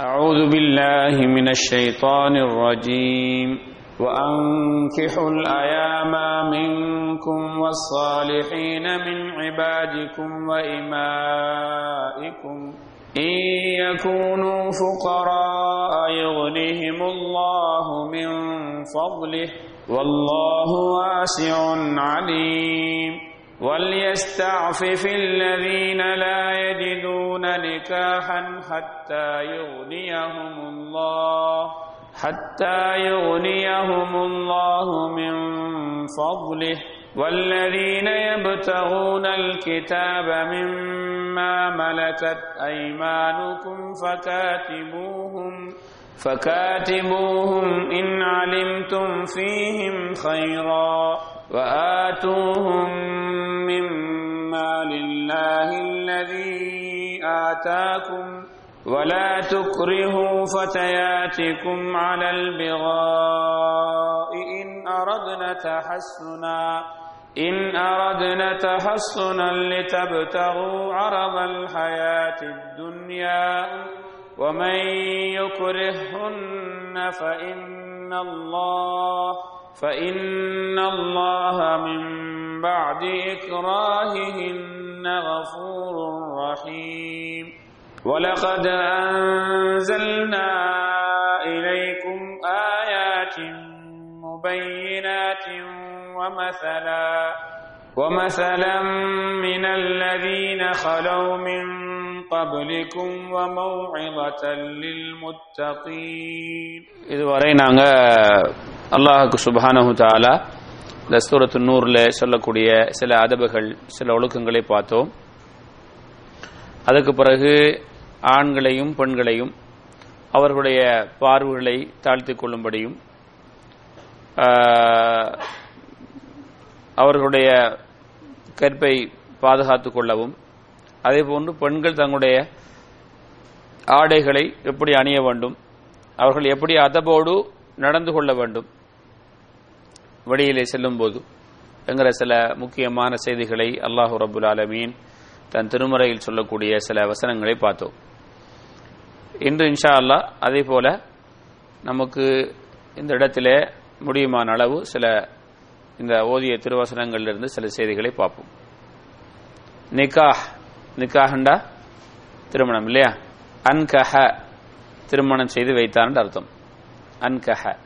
أعوذ بالله من الشيطان الرجيم. وأنكحوا الأيام منكم والصالحين من عبادكم وإمائكم. إن يكونوا فقراء يغنهم الله من فضله. والله واسع عليم. وليستعفف الذين لا يجدون نكاحا حتى يغنيهم الله حتى يغنيهم الله من فضله. والذين يبتغون الكتاب مما ملكت أيمانكم فكاتبوهم فكاتبوهم إن علمتم فيهم خيرا. وآتوهم مما لله الذي آتاكم ولا تكرهوا فتياتكم على البغاء إن أردنا تحسنا إن أردنا تحصنا لتبتغوا عرض الحياة الدنيا ومن يكرهن فإن الله فإن الله من بعد إكراههن غفور رحيم ولقد أنزلنا إليكم آيات مبينات ومثلا ومثلا من الذين خلوا من قبلكم وموعظة للمتقين இதுவரை நாங்க அல்லாஹுக்கு சுபஹானஹு தாலா இந்த சூரத்து நூறில் சொல்லக்கூடிய சில அதபுகள் சில ஒழுக்கங்களை பார்த்தோம் அதுக்கு பிறகு ஆண்களையும் பெண்களையும் அவர்களுடைய பார்வைகளை தாழ்த்திக் கொள்ளும்படியும் அவர்களுடைய கற்பை பாதுகாத்துக் கொள்ளவும் அதே போன்று பெண்கள் தங்களுடைய ஆடைகளை எப்படி அணிய வேண்டும் அவர்கள் எப்படி அதபோடு நடந்து கொள்ள வேண்டும் வெளியிலே செல்லும் போது என்கிற சில முக்கியமான செய்திகளை அல்லாஹு ரபுல் ஆலமீன் தன் திருமறையில் சொல்லக்கூடிய சில வசனங்களை பார்த்தோம். இன்று இன்ஷா அல்லா அதே போல நமக்கு இந்த இடத்திலே முடியுமான அளவு சில இந்த ஓதிய திருவசனங்களிலிருந்து சில செய்திகளை பார்ப்போம். நிக்காஹ் நிக்காகண்டா திருமணம் இல்லையா? அன்கஹ திருமணம் செய்து வைத்தான் அர்த்தம். அன்கஹ.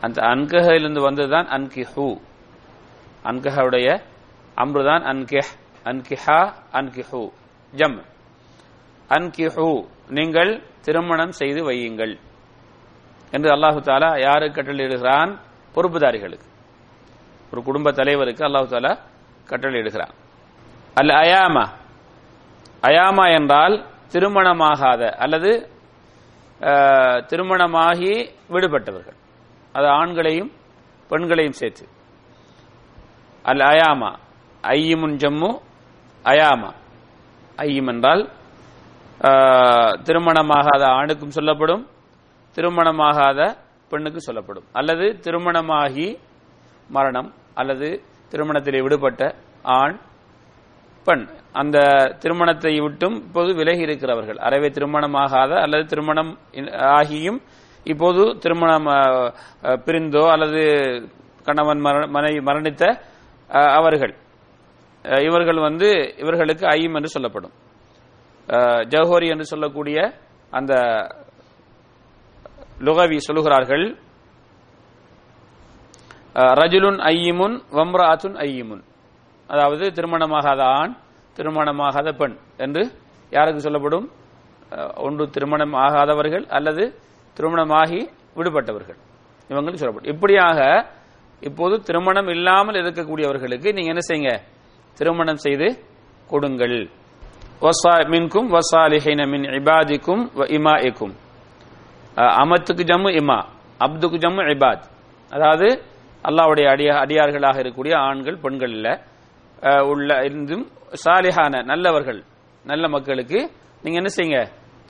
அந்த அன்கஹிலிருந்து வந்ததுதான் அன்கிஹூ. அன்கஹுடைய அம்ருதான் அன்கிஹ். அன்கிஹா அன்கிஹூ. ஜம். அன்கிஹூ. நீங்கள் திருமணம் செய்து வையுங்கள். என்று அல்லாஹு தாலா யாரு கட்டளையிடுகிறான்? பொறுப்புதாரிகளுக்கு. ஒரு குடும்ப தலைவருக்கு அல்லாஹு தாலா கட்டளையிடுகிறான். அல்ல அயாமா அயாமா என்றால் திருமணமாகாத அல்லது திருமணமாகி விடுபட்டவர்கள். அது ஆண்களையும் பெண்களையும் சேர்த்து. அல் அயாமா ஐயமுன் ஜம்மு அயாமா. ஐயம் என்றால் திருமணமாகாத ஆணுக்கும் சொல்லப்படும் திருமணமாகாத பெண்ணுக்கு சொல்லப்படும். அல்லது திருமணமாகி மரணம் அல்லது திருமணத்திலே விடுபட்ட ஆண் பெண் அந்த திருமணத்தை விட்டும் இப்போது விலகி இருக்கிறவர்கள். அறவே திருமணமாகாத அல்லது திருமணம் ஆகியும் இப்போது திருமணம் பிரிந்தோ அல்லது கணவன் மனைவி மரணித்த அவர்கள். இவர்கள் வந்து இவர்களுக்கு ஐயம் என்று சொல்லப்படும். ஜஹோரி என்று சொல்லக்கூடிய அந்த லுகவி சொல்லுகிறார்கள். ரஜுலுன் ஐயமுன் வம்ராத்துன் ஐயிமுன். அதாவது திருமணமாகாத ஆண் திருமணமாகாத பெண் என்று யாருக்கு சொல்லப்படும்? ஒன்று திருமணம் ஆகாதவர்கள் அல்லது திருமணமாகி விடுபட்டவர்கள். இவங்களுக்கு சொல்லப்படும். இப்படியாக இப்போது திருமணம் இல்லாமல் இருக்கக்கூடியவர்களுக்கு நீங்க என்ன செய்யுங்க? திருமணம் செய்து கொடுங்கள். மின்கும் வசாலிஹைன மின் இபாதிக்கும் இமாஇக்கும். அமத்துக்கு ஜம்மு இமா அப்துக்கு ஜம்மு இபாத். அதாவது அல்லாவுடைய அடியா அடியார்களாக இருக்கக்கூடிய ஆண்கள் பெண்கள் இல்லை. உள்ள இருந்தும் சாலிஹான நல்லவர்கள் நல்ல மக்களுக்கு நீங்க என்ன செய்யுங்க?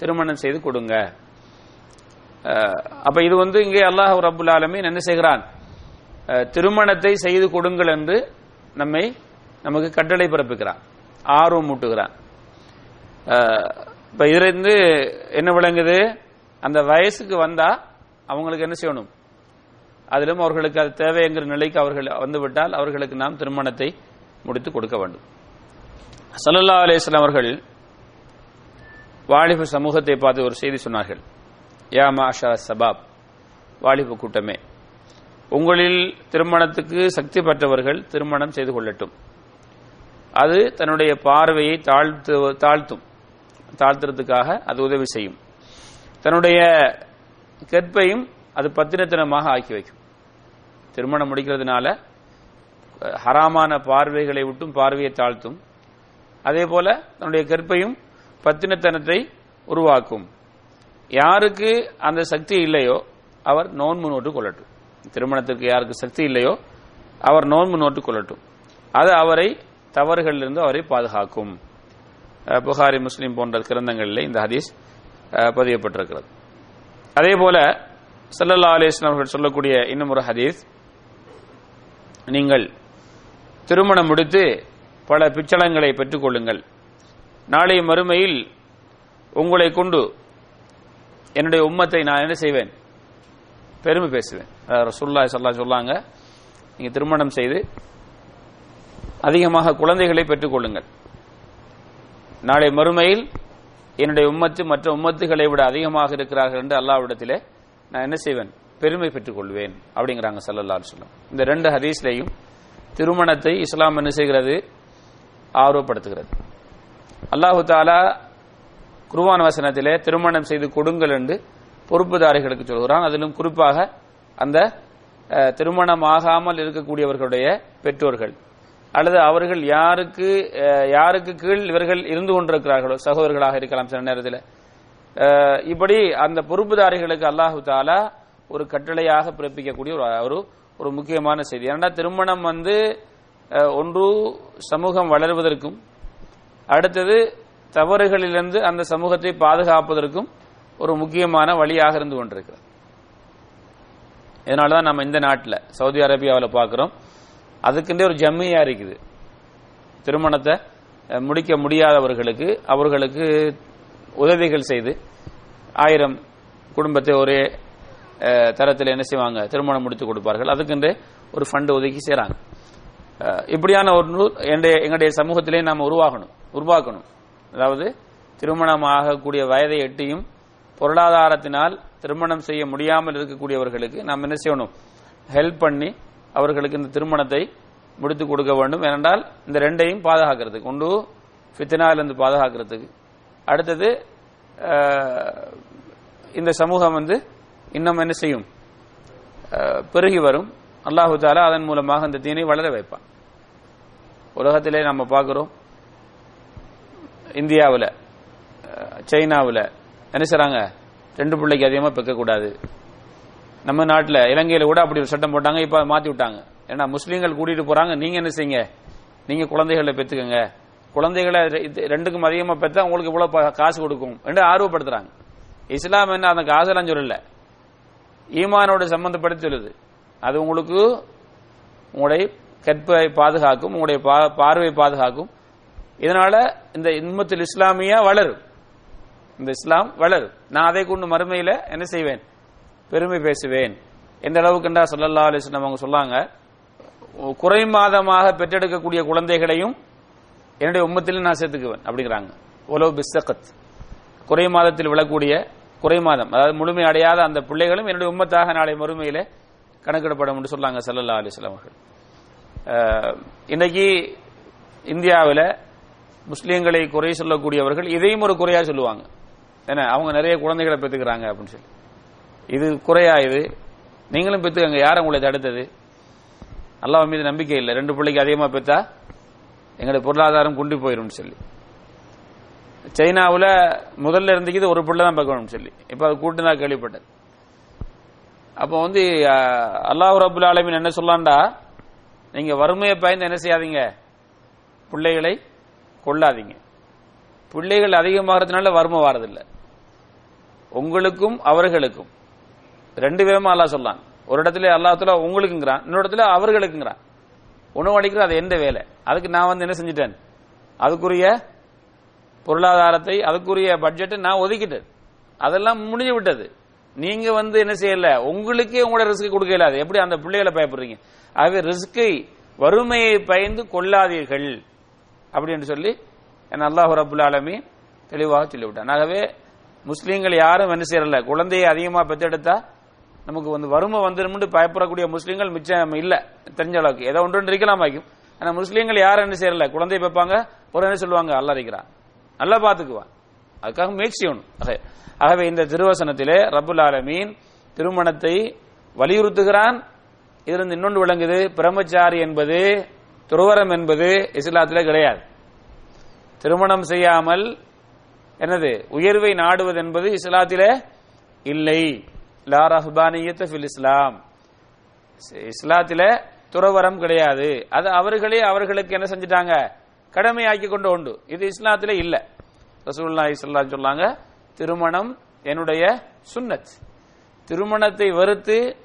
திருமணம் செய்து கொடுங்க. அப்ப இது வந்து இங்கே அல்லாஹ் ரபுல் ஆலமீன் என்ன செய்கிறான்? திருமணத்தை செய்து கொடுங்கள் என்று நம்மை நமக்கு கட்டளை பிறப்பிக்கிறான். ஆர்வம் மூட்டுகிறான் இப்ப இதிலிருந்து என்ன விளங்குது? அந்த வயசுக்கு வந்தா அவங்களுக்கு என்ன செய்யணும்? அதிலும் அவர்களுக்கு அது தேவைங்கிற நிலைக்கு அவர்கள் வந்துவிட்டால் அவர்களுக்கு நாம் திருமணத்தை முடித்து கொடுக்க வேண்டும். சல்லல்லா அலிஸ்லாம் அவர்கள் வாலிபு சமூகத்தை பார்த்து ஒரு செய்தி சொன்னார்கள். யா மாஷா சபாப் வாலிபு கூட்டமே உங்களில் திருமணத்துக்கு சக்தி பெற்றவர்கள் திருமணம் செய்து கொள்ளட்டும். அது தன்னுடைய பார்வையை தாழ்த்து தாழ்த்தும் தாழ்த்துறதுக்காக அது உதவி செய்யும். தன்னுடைய கற்பையும் அது பத்திரத்தனமாக ஆக்கி வைக்கும். திருமணம் முடிக்கிறதுனால ஹராமான பார்வைகளை விட்டும் பார்வையை தாழ்த்தும். அதே போல தன்னுடைய கற்பையும் பத்தினத்தனத்தை உருவாக்கும். யாருக்கு அந்த சக்தி இல்லையோ அவர் நோன்பு நோட்டு கொள்ளட்டும். திருமணத்திற்கு யாருக்கு சக்தி இல்லையோ அவர் நோன்பு நோட்டு கொள்ளட்டும். அது அவரை தவறுகளிலிருந்து அவரை பாதுகாக்கும். புகாரி முஸ்லீம் போன்ற கிரந்தங்களில் இந்த ஹதீஸ் பதியப்பட்டிருக்கிறது. அதே போல சல்லல்லா அலிஸ்லாம் அவர்கள் சொல்லக்கூடிய இன்னும் ஒரு ஹதீஸ் நீங்கள் திருமணம் முடித்து பல பிச்சளங்களை பெற்றுக் கொள்ளுங்கள். நாளை மறுமையில் உங்களை கொண்டு என்னுடைய உம்மத்தை நான் என்ன செய்வேன்? பெருமை பேசுவேன். ரசுல்லா சல்லா சொல்லாங்க நீங்க திருமணம் செய்து அதிகமாக குழந்தைகளை பெற்றுக் கொள்ளுங்கள். நாளை மறுமையில் என்னுடைய உம்மத்து மற்ற உம்மத்துகளை விட அதிகமாக இருக்கிறார்கள் என்று அல்லாவிடத்திலே நான் என்ன செய்வேன்? பெருமை பெற்றுக் கொள்வேன். அப்படிங்கிறாங்க சல்லல்லா சொல்லம் இந்த ரெண்டு ஹதீஸ்லையும் திருமணத்தை இஸ்லாம் என்ன செய்கிறது? ஆர்வப்படுத்துகிறது. அல்லாஹு தாலா குருவான் வசனத்திலே திருமணம் செய்து கொடுங்கள் என்று பொறுப்புதாரிகளுக்கு சொல்கிறான். அதிலும் குறிப்பாக அந்த திருமணம் ஆகாமல் இருக்கக்கூடியவர்களுடைய பெற்றோர்கள் அல்லது அவர்கள் யாருக்கு யாருக்கு கீழ் இவர்கள் இருந்து கொண்டிருக்கிறார்களோ சகோதரர்களாக இருக்கலாம் சில நேரத்தில். இப்படி அந்த பொறுப்புதாரிகளுக்கு அல்லாஹு தாலா ஒரு கட்டளையாக பிறப்பிக்கக்கூடிய ஒரு ஒரு முக்கியமான செய்தி. ஏன்னா திருமணம் வந்து ஒன்று சமூகம் வளர்வதற்கும் அடுத்தது தவறுகளிலிருந்து அந்த சமூகத்தை பாதுகாப்பதற்கும் ஒரு முக்கியமான வழியாக இருந்து கொண்டிருக்கிறது. இதனால தான் நம்ம இந்த நாட்டில் சவுதி அரேபியாவில் பார்க்குறோம். அதுக்குண்டே ஒரு ஜம்மியாக இருக்குது. திருமணத்தை முடிக்க முடியாதவர்களுக்கு அவர்களுக்கு உதவிகள் செய்து ஆயிரம் குடும்பத்தை ஒரே தரத்தில் என்ன செய்வாங்க? திருமணம் முடித்து கொடுப்பார்கள். அதுக்குன்றே ஒரு ஃபண்டு ஒதுக்கி செய்றாங்க. இப்படியான ஒரு என்னுடைய எங்களுடைய சமூகத்திலே நாம் உருவாகணும். உருவாக்கணும். அதாவது திருமணம் ஆகக்கூடிய வயதை எட்டியும் பொருளாதாரத்தினால் திருமணம் செய்ய முடியாமல் இருக்கக்கூடியவர்களுக்கு நாம் என்ன செய்யணும்? ஹெல்ப் பண்ணி அவர்களுக்கு இந்த திருமணத்தை முடித்து கொடுக்க வேண்டும். ஏனென்றால் இந்த ரெண்டையும் பாதுகாக்கிறதுக்கு. ஒன்று ஃபித்னாவிலிருந்து பாதுகாக்கிறதுக்கு. அடுத்தது இந்த சமூகம் வந்து இன்னும் என்ன செய்யும்? பெருகி வரும். அல்லாஹு தாலா அதன் மூலமாக அந்த தீனை வளர வைப்பான். உலகத்திலே நம்ம பார்க்குறோம். இந்தியாவில் சைனாவில் என்ன செய்கிறாங்க ரெண்டு பிள்ளைக்கு அதிகமாக பெக்கக்கூடாது. நம்ம நாட்டில் இலங்கையில் கூட அப்படி ஒரு சட்டம் போட்டாங்க இப்போ மாற்றி விட்டாங்க. ஏன்னா முஸ்லீம்கள் கூட்டிகிட்டு போகிறாங்க நீங்கள் என்ன செய்யுங்க? நீங்கள் குழந்தைகளை பெற்றுக்கங்க குழந்தைகளை இது ரெண்டுக்கும் அதிகமாக பெற்றா உங்களுக்கு இவ்வளோ காசு கொடுக்கும். என்று ஆர்வப்படுத்துகிறாங்க இஸ்லாம் என்ன அந்த காசெல்லாம் சொல்லலை. ஈமானோட சம்பந்தப்படுத்தி சொல்லுது. அது உங்களுக்கு உங்களுடைய கற்பை பாதுகாக்கும் உங்களுடைய பார்வை பாதுகாக்கும். இதனால இந்த இன்மத்தில் இஸ்லாமியா வளரும். இந்த இஸ்லாம் வளரும். நான் அதை கொண்டு மறுமையில என்ன செய்வேன்? பெருமை பேசுவேன். எந்த அளவுக்கு என்றா சொல்லல்லா அலிஸ்லாம் அவங்க சொல்லாங்க குறை மாதமாக பெற்றெடுக்கக்கூடிய குழந்தைகளையும் என்னுடைய உம்மத்தில் நான் சேர்த்துக்குவேன். அப்படிங்கிறாங்க. ஒலோ பிஸ்தகத் குறை மாதத்தில் விழக்கூடிய குறை மாதம் அதாவது முழுமை அடையாத அந்த பிள்ளைகளும் என்னுடைய உம்மத்தாக நாளை மறுமையில கணக்கிடப்படும் என்று சொல்லாங்க சல்லல்லா அலிஸ்லாம் அவர்கள். இன்னைக்கு இந்தியாவில் முஸ்லீம்களை குறை சொல்லக்கூடியவர்கள் இதையும் ஒரு குறையா சொல்லுவாங்க. ஏன்னா அவங்க நிறைய குழந்தைகளை பெற்றுக்கிறாங்க அப்படின்னு சொல்லி. இது குறையா இது. நீங்களும் பெற்றுக்கங்க. யார் உங்களை தடுத்தது அல்லாஹ் மீது நம்பிக்கை இல்லை. ரெண்டு பிள்ளைக்கு அதிகமாக பெற்றா எங்களுடைய பொருளாதாரம் குண்டி போயிடும்னு சொல்லி. சைனாவில் முதல்ல இருந்துக்கிது ஒரு பிள்ளை தான் பார்க்கணும்னு சொல்லி. இப்போ அது கூட்டு தான் கேள்விப்பட்டது. அப்போ வந்து அல்லாஹ் ரபுல் ஆலமின் என்ன சொல்லாண்டா நீங்கள் வறுமையை பயந்து என்ன செய்யாதீங்க? பிள்ளைகளை கொள்ளாதீங்க பிள்ளைகள் அதிகமாகிறதுனால வறுமை வாரதில்லை. உங்களுக்கும் அவர்களுக்கும். ரெண்டு விதமா அல்லாஹ் சொல்லான். ஒரு இடத்துல அல்லாஹத்துல உங்களுக்குங்கிறான் இன்னொரு இடத்துல அவர்களுக்குங்கிறான். உணவு அடிக்கிற அது எந்த வேலை? அதுக்கு நான் வந்து என்ன செஞ்சிட்டேன்? அதுக்குரிய பொருளாதாரத்தை அதுக்குரிய பட்ஜெட்டை நான் ஒதுக்கிட்டேன் அதெல்லாம் முடிஞ்சு விட்டது. நீங்க வந்து என்ன செய்யல? உங்களுக்கே உங்களோட ரிஸ்க் கொடுக்க அது எப்படி அந்த பிள்ளைகளை பயப்படுறீங்க? ஆகவே ரிஸ்கை வறுமையை பயந்து கொள்ளாதீர்கள். அப்படின்னு சொல்லி அல்லாஹ் ரபுல் ஆலமி தெளிவாக சொல்லிவிட்டான். ஆகவே முஸ்லீம்கள் யாரும் என்ன செய்யறல குழந்தையை அதிகமாக பெற்றெடுத்தா நமக்கு வந்து வறுமை வந்துடும் பயப்படக்கூடிய முஸ்லீம்கள் மிச்சம் இல்லை. தெரிஞ்ச அளவுக்கு. ஏதோ ஒன்று இருக்கலாம் ஆகும் ஆனா முஸ்லீம்கள் யாரும் என்ன செய்யறல குழந்தையை பார்ப்பாங்க ஒரு என்ன சொல்லுவாங்க? அல்லா இருக்கிறான். நல்லா பார்த்துக்குவான் அதுக்காக முயற்சி செய்யணும். ஆகவே இந்த திருவசனத்திலே ரபுல் ஆலமீன் திருமணத்தை வலியுறுத்துகிறான். இதிலிருந்து இன்னொன்று விளங்குது பிரம்மச்சாரி என்பது துறவரம் என்பது இஸ்லாத்திலே கிடையாது. திருமணம் செய்யாமல் என்னது உயர்வை நாடுவது என்பது இஸ்லாத்திலே இல்லை. லா ரஹ்பானியத்த ஃபில் இஸ்லாம். இஸ்லாத்தில துறவரம் கிடையாது. அது அவர்களே அவர்களுக்கு என்ன செஞ்சிட்டாங்க? கடமையாக்கி கொண்டு உண்டு. இது இஸ்லாத்திலே இல்ல. ரசூல்லா இஸ்லாம் சொல்லாங்க திருமணம் என்னுடைய சுன்னத். திருமணத்தை வெறுத்து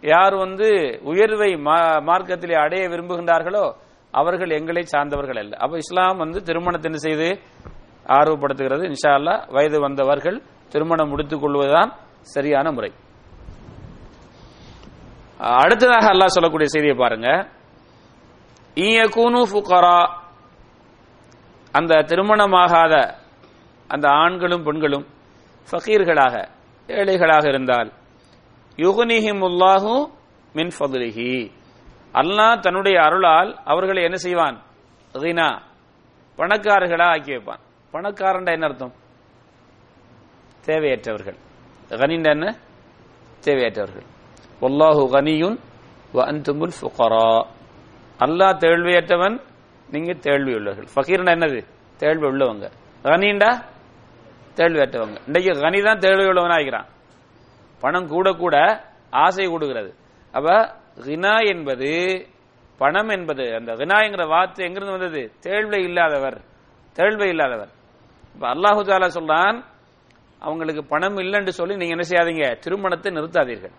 யார் வந்து உயர்வை மா- மார்க்கத்திலே அடைய விரும்புகின்றார்களோ அவர்கள் எங்களை சார்ந்தவர்கள் அல்ல. அப்ப இஸ்லாம் வந்து திருமணத்தை என்ன செய்து? ஆர்வப்படுத்துகிறது. இன்ஷா அல்லா வயது வந்தவர்கள் திருமணம் முடித்துக் கொள்வதுதான் சரியான முறை. அடுத்ததாக அல்லாஹ் சொல்லக்கூடிய செய்தியை பாருங்க. ஈயகூனு ஃபுகரா அந்த திருமணமாகாத அந்த ஆண்களும் பெண்களும் ஃபகீர்களாக ஏழைகளாக இருந்தால் யுகுனிஹிமுல்லாஹு மின் ஃபதுலிஹி. அல்லாஹ் தன்னுடைய அருளால் அவர்களை என்ன செய்வான்? ரீனா பணக்காரர்களா ஆக்கி வைப்பான். பணக்காரன்டா என்ன அர்த்தம்? தேவையற்றவர்கள். கனிண்ட என்ன? தேவையற்றவர்கள். ஒல்லாஹு கனியுன் வ அன்துமுல் ஃபுகரா. அல்லாஹ் தேழ்வியற்றவன் நீங்க தேழ்வி உள்ளவர்கள் ஃபகீர்னா என்னது? தேழ்வி உள்ளவங்க கனிண்டா? தேழ்வியற்றவங்க. இன்றைக்கு கனி தான் தேழ்வி உள்ளவன் ஆகிறான் பணம் கூட கூட ஆசை கூடுகிறது. அப்ப ரினா என்பது பணம் என்பது அந்த ரினாங்கிற வார்த்தை எங்கிருந்து வந்தது? தேழ்வை இல்லாதவர். தேழ்வை இல்லாதவர். இப்ப அல்லாஹு தாலா சொல்றான் அவங்களுக்கு பணம் இல்லைன்னு சொல்லி நீங்க என்ன செய்யாதீங்க? திருமணத்தை நிறுத்தாதீர்கள்.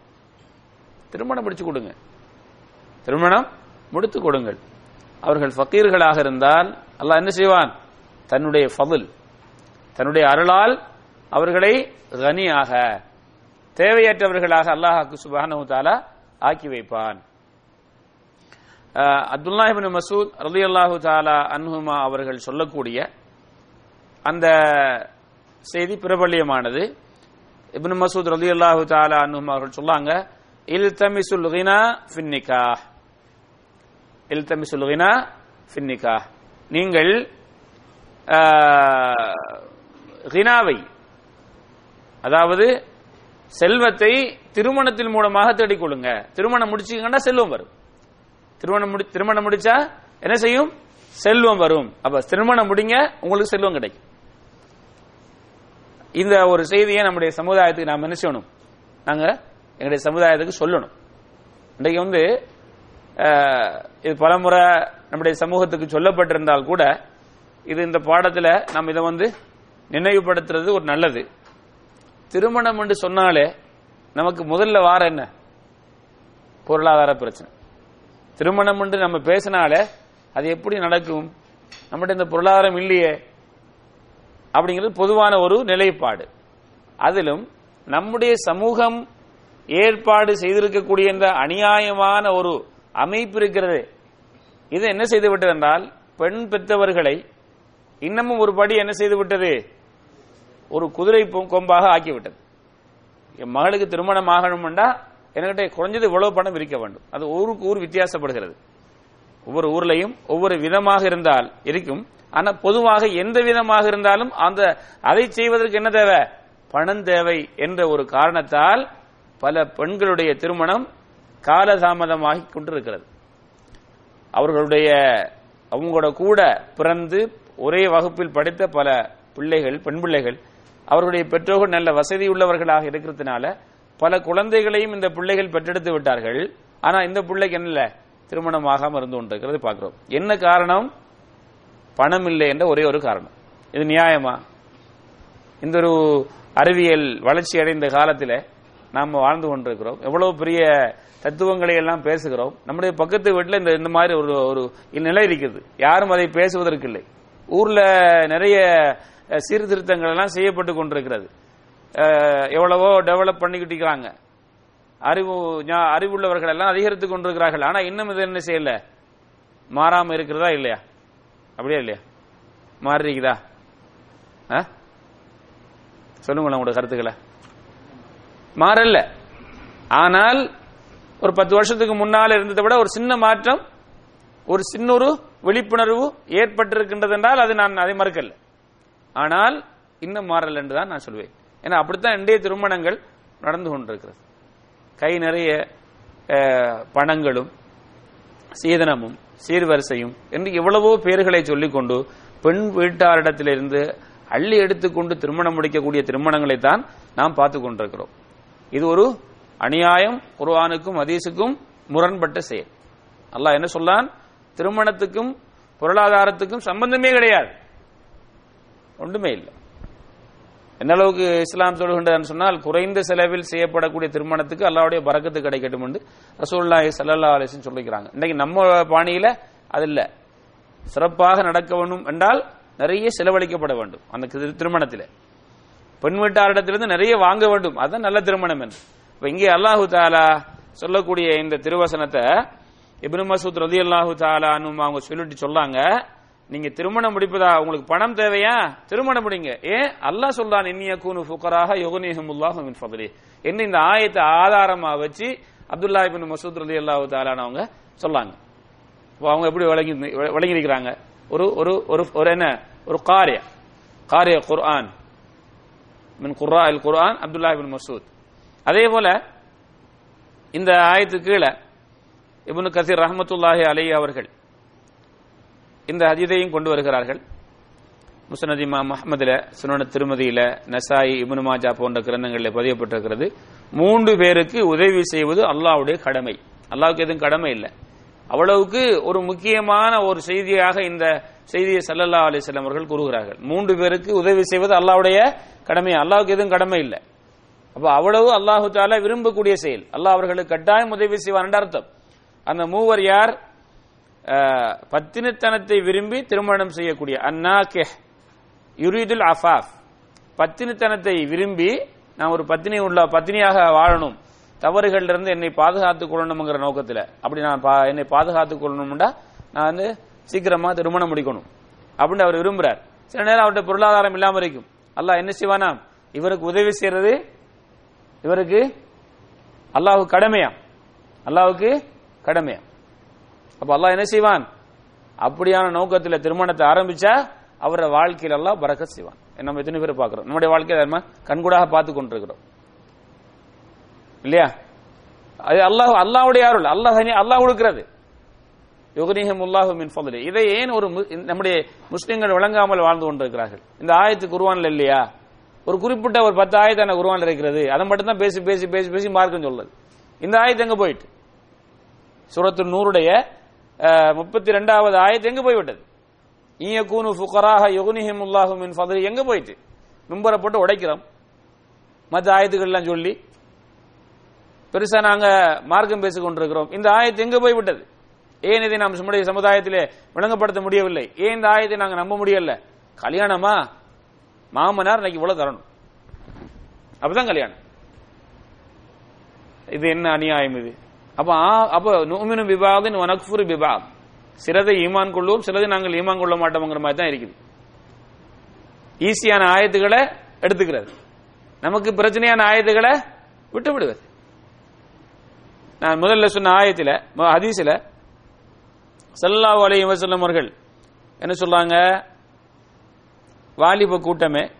திருமணம் முடிச்சு கொடுங்க. திருமணம் முடித்து கொடுங்கள். அவர்கள் ஃபக்கீர்களாக இருந்தால் அல்லாஹ் என்ன செய்வான்? தன்னுடைய ஃபதுல் தன்னுடைய அருளால் அவர்களை கனியாக தேவையற்றவர்களாக அல்லாஹாக்கு சுபானு தாலா ஆக்கி வைப்பான். அப்துல்லா இபின் மசூத் ரலி அல்லாஹு தாலா அன்ஹுமா அவர்கள் சொல்லக்கூடிய அந்த செய்தி பிரபல்யமானது. இப்னு மசூத் ரலி அல்லாஹு தாலா அன்ஹுமா அவர்கள் சொல்லாங்க இல் தமிசுல் ஹினா ஃபின்னிகா இல்தமிசுல் கினா ஃபின்னிகா நீங்கள் கினாவை அதாவது செல்வத்தை திருமணத்தின் மூலமாக தேடிக்கொள்ளுங்க. திருமணம் முடிச்சீங்கன்னா செல்வம் வரும். திருமணம் முடி திருமணம் முடிச்சா என்ன செய்யும்? செல்வம் வரும். அப்ப திருமணம் முடிங்க உங்களுக்கு செல்வம் கிடைக்கும். இந்த ஒரு செய்தியை நம்முடைய சமுதாயத்துக்கு நாம் என்ன செய்யணும்? நாங்க எங்களுடைய சமுதாயத்துக்கு சொல்லணும். இன்றைக்கு வந்து இது பலமுறை நம்முடைய சமூகத்துக்கு சொல்லப்பட்டிருந்தால் கூட இது இந்த பாடத்தில் நாம் இதை வந்து நினைவுபடுத்துறது ஒரு நல்லது. திருமணம் என்று சொன்னாலே நமக்கு முதல்ல வார என்ன? பொருளாதார பிரச்சனை. திருமணம் என்று நம்ம பேசினாலே அது எப்படி நடக்கும்? நம்மகிட்ட இந்த பொருளாதாரம் இல்லையே? அப்படிங்கிறது பொதுவான ஒரு நிலைப்பாடு. அதிலும் நம்முடைய சமூகம் ஏற்பாடு செய்திருக்கக்கூடிய இந்த அநியாயமான ஒரு அமைப்பு இருக்கிறது. இது என்ன செய்து விட்டது என்றால் பெண் பெற்றவர்களை இன்னமும் ஒரு படி என்ன செய்து விட்டது? ஒரு குதிரை பொ- கொம்பாக ஆக்கிவிட்டது. என் மகளுக்கு திருமணம் ஆகணும்னா என்கிட்ட குறைஞ்சது இவ்வளவு பணம் இருக்க வேண்டும். அது ஊருக்கு ஊர் வித்தியாசப்படுகிறது. ஒவ்வொரு ஊர்லையும் ஒவ்வொரு விதமாக இருந்தால் இருக்கும். ஆனா பொதுவாக எந்த விதமாக இருந்தாலும் அந்த அதை செய்வதற்கு என்ன தேவை? பணம் தேவை என்ற ஒரு காரணத்தால் பல பெண்களுடைய திருமணம் காலதாமதமாகி கொண்டிருக்கிறது. அவர்களுடைய அவங்களோட கூட பிறந்து ஒரே வகுப்பில் படித்த பல பிள்ளைகள் பெண் பிள்ளைகள் அவர்களுடைய பெற்றோர்கள் நல்ல வசதி உள்ளவர்களாக இருக்கிறதுனால பல குழந்தைகளையும் இந்த பிள்ளைகள் பெற்றெடுத்து விட்டார்கள். ஆனா இந்த பிள்ளைக்கு என்ன திருமணம் ஆகாம இருந்து கொண்டிருக்கிறது பார்க்கிறோம். என்ன காரணம்? பணம் இல்லை என்ற ஒரே ஒரு காரணம். இது நியாயமா? இந்த ஒரு அறிவியல் வளர்ச்சி அடைந்த காலத்தில் நாம் வாழ்ந்து கொண்டிருக்கிறோம். எவ்வளவு பெரிய தத்துவங்களை எல்லாம் பேசுகிறோம். நம்முடைய பக்கத்து வீட்டில் இந்த இந்த மாதிரி ஒரு ஒரு நிலை இருக்குது. யாரும் அதை பேசுவதற்கு இல்லை ஊர்ல நிறைய சீர்திருத்தங்கள் எல்லாம் செய்யப்பட்டு கொண்டிருக்கிறது. எவ்வளவோ டெவலப் பண்ணிக்கிட்டு இருக்கிறாங்க அறிவு அறிவுள்ளவர்கள் எல்லாம் அதிகரித்துக் கொண்டிருக்கிறார்கள். ஆனா இன்னும் இது என்ன செய்யல? மாறாம இருக்கிறதா இல்லையா? அப்படியா இல்லையா? மாறிக்குதா ஆ? சொல்லுங்களேன் உங்களோட கருத்துக்களை. மாறல ஆனால் ஒரு பத்து வருஷத்துக்கு முன்னால் இருந்ததை விட ஒரு சின்ன மாற்றம் ஒரு சின்னொரு விழிப்புணர்வு ஏற்பட்டிருக்கின்றது என்றால் அது நான் அதை மறுக்கல. ஆனால் இன்னும் மாறல் என்று தான் நான் சொல்வேன். ஏன்னா அப்படித்தான் இன்றைய திருமணங்கள் நடந்து கொண்டிருக்கிறது. கை நிறைய பணங்களும் சீதனமும் சீர்வரிசையும் என்று எவ்வளவோ பேர்களை சொல்லிக்கொண்டு பெண் வீட்டாரிடத்திலிருந்து அள்ளி எடுத்துக்கொண்டு திருமணம் முடிக்கக்கூடிய திருமணங்களை தான் நாம் பார்த்து கொண்டிருக்கிறோம் இது ஒரு அநியாயம் குர்வானுக்கும் ஹதீஸுக்கும் முரண்பட்ட செயல். அல்லாஹ் என்ன சொல்லான்? திருமணத்துக்கும் பொருளாதாரத்துக்கும் சம்பந்தமே கிடையாது. ஒன்றுமே இல்லை. என்ன அளவுக்கு இஸ்லாம் சொல்கின்றதுன்னு சொன்னால் குறைந்த செலவில் செய்யப்படக்கூடிய திருமணத்துக்கு அல்லாவுடைய பறக்கத்து கிடைக்கட்டும் என்று ரசூல்லாஹி சல்லா அலைஹி சொல்லிக்கிறாங்க. இன்னைக்கு நம்ம பாணியில அது இல்லை. சிறப்பாக நடக்க வேண்டும் என்றால் நிறைய செலவழிக்கப்பட வேண்டும். அந்த திருமணத்தில் திருமணத்திலே. பெண் வீட்டாரிடத்திலிருந்து நிறைய வாங்க வேண்டும். அதுதான் நல்ல திருமணம் என்று. இப்போ இங்கே அல்லாஹு தாலா சொல்லக்கூடிய இந்த திருவசனத்தை இப்னு மசூத் ரதி அல்லாஹு தாலான்னு அவங்க சொல்லிட்டு சொல்லாங்க. நீங்க திருமணம் முடிப்பதா உங்களுக்கு பணம் தேவையா? திருமணம் முடிங்க. ஏன் அல்லாஹ் சொல்றான் இன்னிய கூனு ஃபுக்கராக யுகனிஹமுல்லாஹு மின் ஃபதலி. என்ன இந்த ஆயத்தை ஆதாரமா வச்சு அப்துல்லா இபின் மசூத் ரதி அல்லாஹு தாலானவங்க அவங்க சொல்லாங்க. இப்போ அவங்க எப்படி விளங்கி விளங்கி இருக்கிறாங்க ஒரு ஒரு ஒரு ஒரு என்ன? ஒரு காரிய. காரிய குர்ஆன். மின் குர்ரா அல் குர்ஆன் அப்துல்லா இபின் மசூத். அதே போல இந்த ஆயத்து கீழே இபுனு கசீர் ரஹமத்துல்லாஹி அலி அவர்கள் இந்த ஹதீதையும் கொண்டு வருகிறார்கள். முஸ்னத் இமாம் சுனன திருமதியில நசாயி இபுனு மாஜா போன்ற கிரந்தங்களில் பதியப்பட்டிருக்கிறது. மூன்று பேருக்கு உதவி செய்வது அல்லாஹ்வுடைய கடமை. அல்லாவுக்கு எதுவும் கடமை இல்லை. அவ்வளவுக்கு ஒரு முக்கியமான ஒரு செய்தியாக இந்த செய்தியை சல்லல்லா அலிஸ்லாம் அவர்கள் கூறுகிறார்கள். மூன்று பேருக்கு உதவி செய்வது அல்லாவுடைய கடமை. அல்லாவுக்கு எதுவும் கடமை இல்லை. அப்ப அவ்வளவு அல்லாஹு தாலா விரும்பக்கூடிய செயல். அல்லாஹ் அவர்களுக்கு கட்டாயம் உதவி செய்வான். அர்த்தம். அந்த மூவர் யார்? பத்தினித்தனத்தை விரும்பி திருமணம் செய்யக்கூடிய அன்னாகே யுரீதுல் அஃபாஃப். பத்தினித்தனத்தை விரும்பி நான் ஒரு பத்தினி உள்ள பத்தினியாக வாழணும். தவறுகள் இருந்து என்னை பாதுகாத்துக் கொள்ளணுங்கிற நோக்கத்தில். அப்படி நான் பா- என்னை பாதுகாத்துக் கொள்ளணும்டா நான் வந்து சீக்கிரமா திருமணம் முடிக்கணும். அப்படின்னு அவர் விரும்புறார். சில நேரம் அவர்கிட்ட பொருளாதாரம் இல்லாமல் இருக்கும். அல்லாஹ் என்ன செய்வானா இவருக்கு உதவி செய்யறது இவருக்கு அல்லாஹு கடமையா? அல்லாவுக்கு கடமையா? அப்ப அல்லாஹ் என்ன செய்வான்? அப்படியான நோக்கத்தில் திருமணத்தை ஆரம்பிச்சா அவரோட வாழ்க்கையில எல்லாம் பறக்க செய்வான். நம்ம எத்தனை பேர் பார்க்கிறோம்? நம்முடைய வாழ்க்கையில நம்ம கண்கூடாக பார்த்து கொண்டிருக்கிறோம். இல்லையா? அது அல்லாஹ் அல்லாஹ்வுடைய அருள். அல்லாஹ் அல்லாஹ் கொடுக்கிறது. யுகனிஹம் உல்லாஹு மின் ஃபضலி இதை ஏன் ஒரு மு- நம்முடைய முஸ்லிம்கள் விளங்காமல் வாழ்ந்து கொண்டிருக்கிறார்கள்? இந்த ஆயத்து குருவான்ல இல்லையா? ஒரு குறிப்பிட்ட ஒரு பத்து ஆயத்தை எனக்கு குருவான் இருக்கிறது. அதை மட்டும் தான் பேசி பேசி பேசி பேசி மார்க்கம் சொல்லுது. இந்த ஆயத்து எங்க போயிட்டு? சுரத்து நூறுடைய முப்பத்தி ரெண்டாவது ஆயத்து எங்க போய்விட்டது? ஈயக்கூனு ஃபுகராக யுகுனிஹிம் உல்லாஹும் மின் ஃபضலி எங்க போயிட்டு? மிம்பரை போட்டு உடைக்கிறோம். மற்ற ஆயத்துக்கள்லாம் சொல்லி. பெருசா நாங்க மார்க்கம் பேசிக் கொண்டிருக்கிறோம் இந்த ஆயத்து எங்க போய் விட்டது ஏன் இதை நாம் நம்முடைய சமுதாயத்திலே விளங்கப்படுத்த முடியவில்லை? ஏன் இந்த ஆயத்தை நாங்க நம்ப முடியல? கல்யாணமா? மாமனார் இன்னைக்கு இவ்வளவு தரணும். அப்பதான் கல்யாணம். இது என்ன அநியாயம் இது? அப்ப ஆ- அப்ப நூமினு விவாதின் வனக்ஃபுரு விபாத் சிலதை ஈமான் கொள்வோம் சிலதை நாங்கள் ஈமான் கொள்ள மாட்டோம்ங்கிற மாதிரி தான் இருக்குது. ஈஸியான ஆயத்துக்களை எடுத்துக்கிறது. நமக்கு பிரச்சனையான ஆயத்துக்களை விட்டு விடுவது நான் முதல்ல சொன்ன ஆயத்தில் ம- ஹதீஸ்ல ஸல்லல்லாஹு வசல்லம் அவர்கள் என்ன சொல்றாங்க? வாலிப கூட்டமே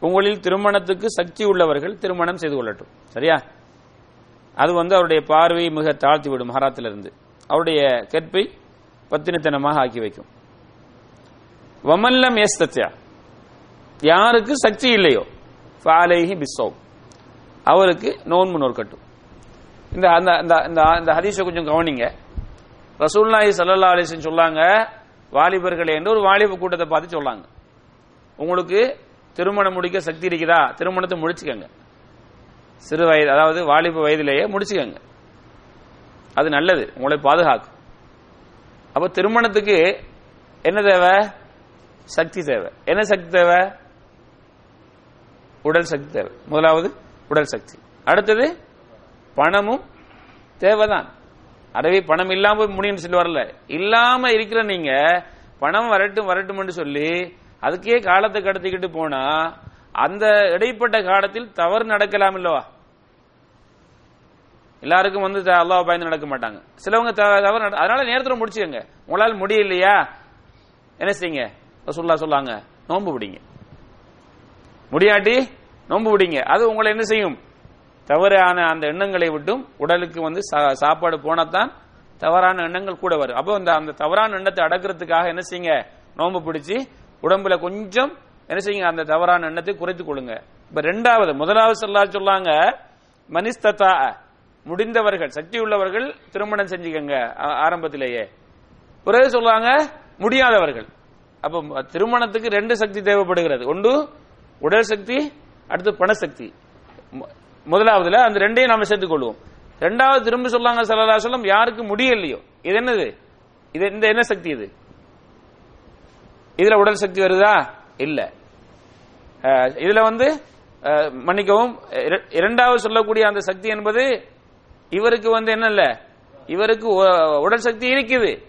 உங்களில் திருமணத்துக்கு சக்தி உள்ளவர்கள் திருமணம் செய்து கொள்ளட்டும். சரியா? அது வந்து அவருடைய பார்வையை மிக தாழ்த்தி விடும் ஹராத்திலிருந்து அவருடைய கற்பை பத்தினித்தனமாக ஆக்கி வைக்கும். வமல்லம் எஸ் யாருக்கு சக்தி இல்லையோ? ஃபாலேஹி பிஸ்ஸௌம். அவருக்கு நோன்பு நோற்கட்டும் இந்த அந்த அந்த இந்த இந்த ஹதீஸை கொஞ்சம் கவனிங்க. ரசூல்லாஹி சல்லா அலிசன் சொல்லாங்க வாலிபர்களே என்று ஒரு வாலிப கூட்டத்தை பார்த்து சொல்லாங்க. உங்களுக்கு திருமணம் முடிக்க சக்தி இருக்குதா? திருமணத்தை முடிச்சுக்கங்க. சிறு வயது அதாவது வாலிப வயதிலேயே முடிச்சுக்கங்க. அது நல்லது உங்களை பாதுகாக்கும். அப்ப திருமணத்துக்கு என்ன தேவை? சக்தி தேவை. என்ன சக்தி தேவை? உடல் சக்தி தேவை. முதலாவது உடல் சக்தி. அடுத்தது பணமும் தேவைதான். அறவே பணம் இல்லாம போய் முடியும்னு சொல்லி வரல. இல்லாம இருக்கிற நீங்க பணம் வரட்டும் வரட்டும் சொல்லி அதுக்கே காலத்தை கடத்திக்கிட்டு போனா அந்த இடைப்பட்ட காலத்தில் தவறு நடக்கலாம் இல்லவா? எல்லாருக்கும் வந்து அல்லாவை அல்லாஹ் பயந்து நடக்க மாட்டாங்க. சிலவங்க தவறு நட- அதனால நேரத்துல முடிச்சுக்கங்க. உங்களால் முடியலையா? என்ன செய்யுங்க? சொல்லா சொல்லாங்க நோன்பு பிடிங்க முடியாட்டி? நோன்பு பிடிங்க அது உங்களை என்ன செய்யும்? தவறான அந்த எண்ணங்களை விட்டும் உடலுக்கு வந்து சா- சாப்பாடு போனாதான் தவறான எண்ணங்கள் கூட வரும். அப்போ அந்த அந்த தவறான எண்ணத்தை அடக்கிறதுக்காக என்ன செய்யுங்க? நோன்பு பிடிச்சி உடம்புல கொஞ்சம் என்ன செய்யுங்க அந்த தவறான எண்ணத்தை குறைத்துக் கொள்ளுங்க. இப்ப ரெண்டாவது முதலாவது சொல்லா சொல்லாங்க மனிஸ்ததா முடிந்தவர்கள் சக்தி உள்ளவர்கள் திருமணம் செஞ்சுக்கங்க ஆ- ஆரம்பத்திலேயே. பிறகு சொல்றாங்க முடியாதவர்கள். அப்ப திருமணத்துக்கு ரெண்டு சக்தி தேவைப்படுகிறது. ஒன்று உடல் சக்தி அடுத்து பணசக்தி முதலாவதுல அந்த ரெண்டையும் நாம சேர்த்துக் கொள்வோம். ரெண்டாவது திரும்ப சொல்லாங்க சல்லா சொல்லம் யாருக்கு முடியலையோ? இது என்னது? இது இந்த என்ன சக்தி இது? இதுல உடல் சக்தி வருதா? இல்ல. இதுல வந்து மன்னிக்கவும் இர- இரண்டாவது சொல்லக்கூடிய அந்த சக்தி என்பது இவருக்கு வந்து என்ன இல்ல? இவருக்கு உடல் சக்தி இருக்குது.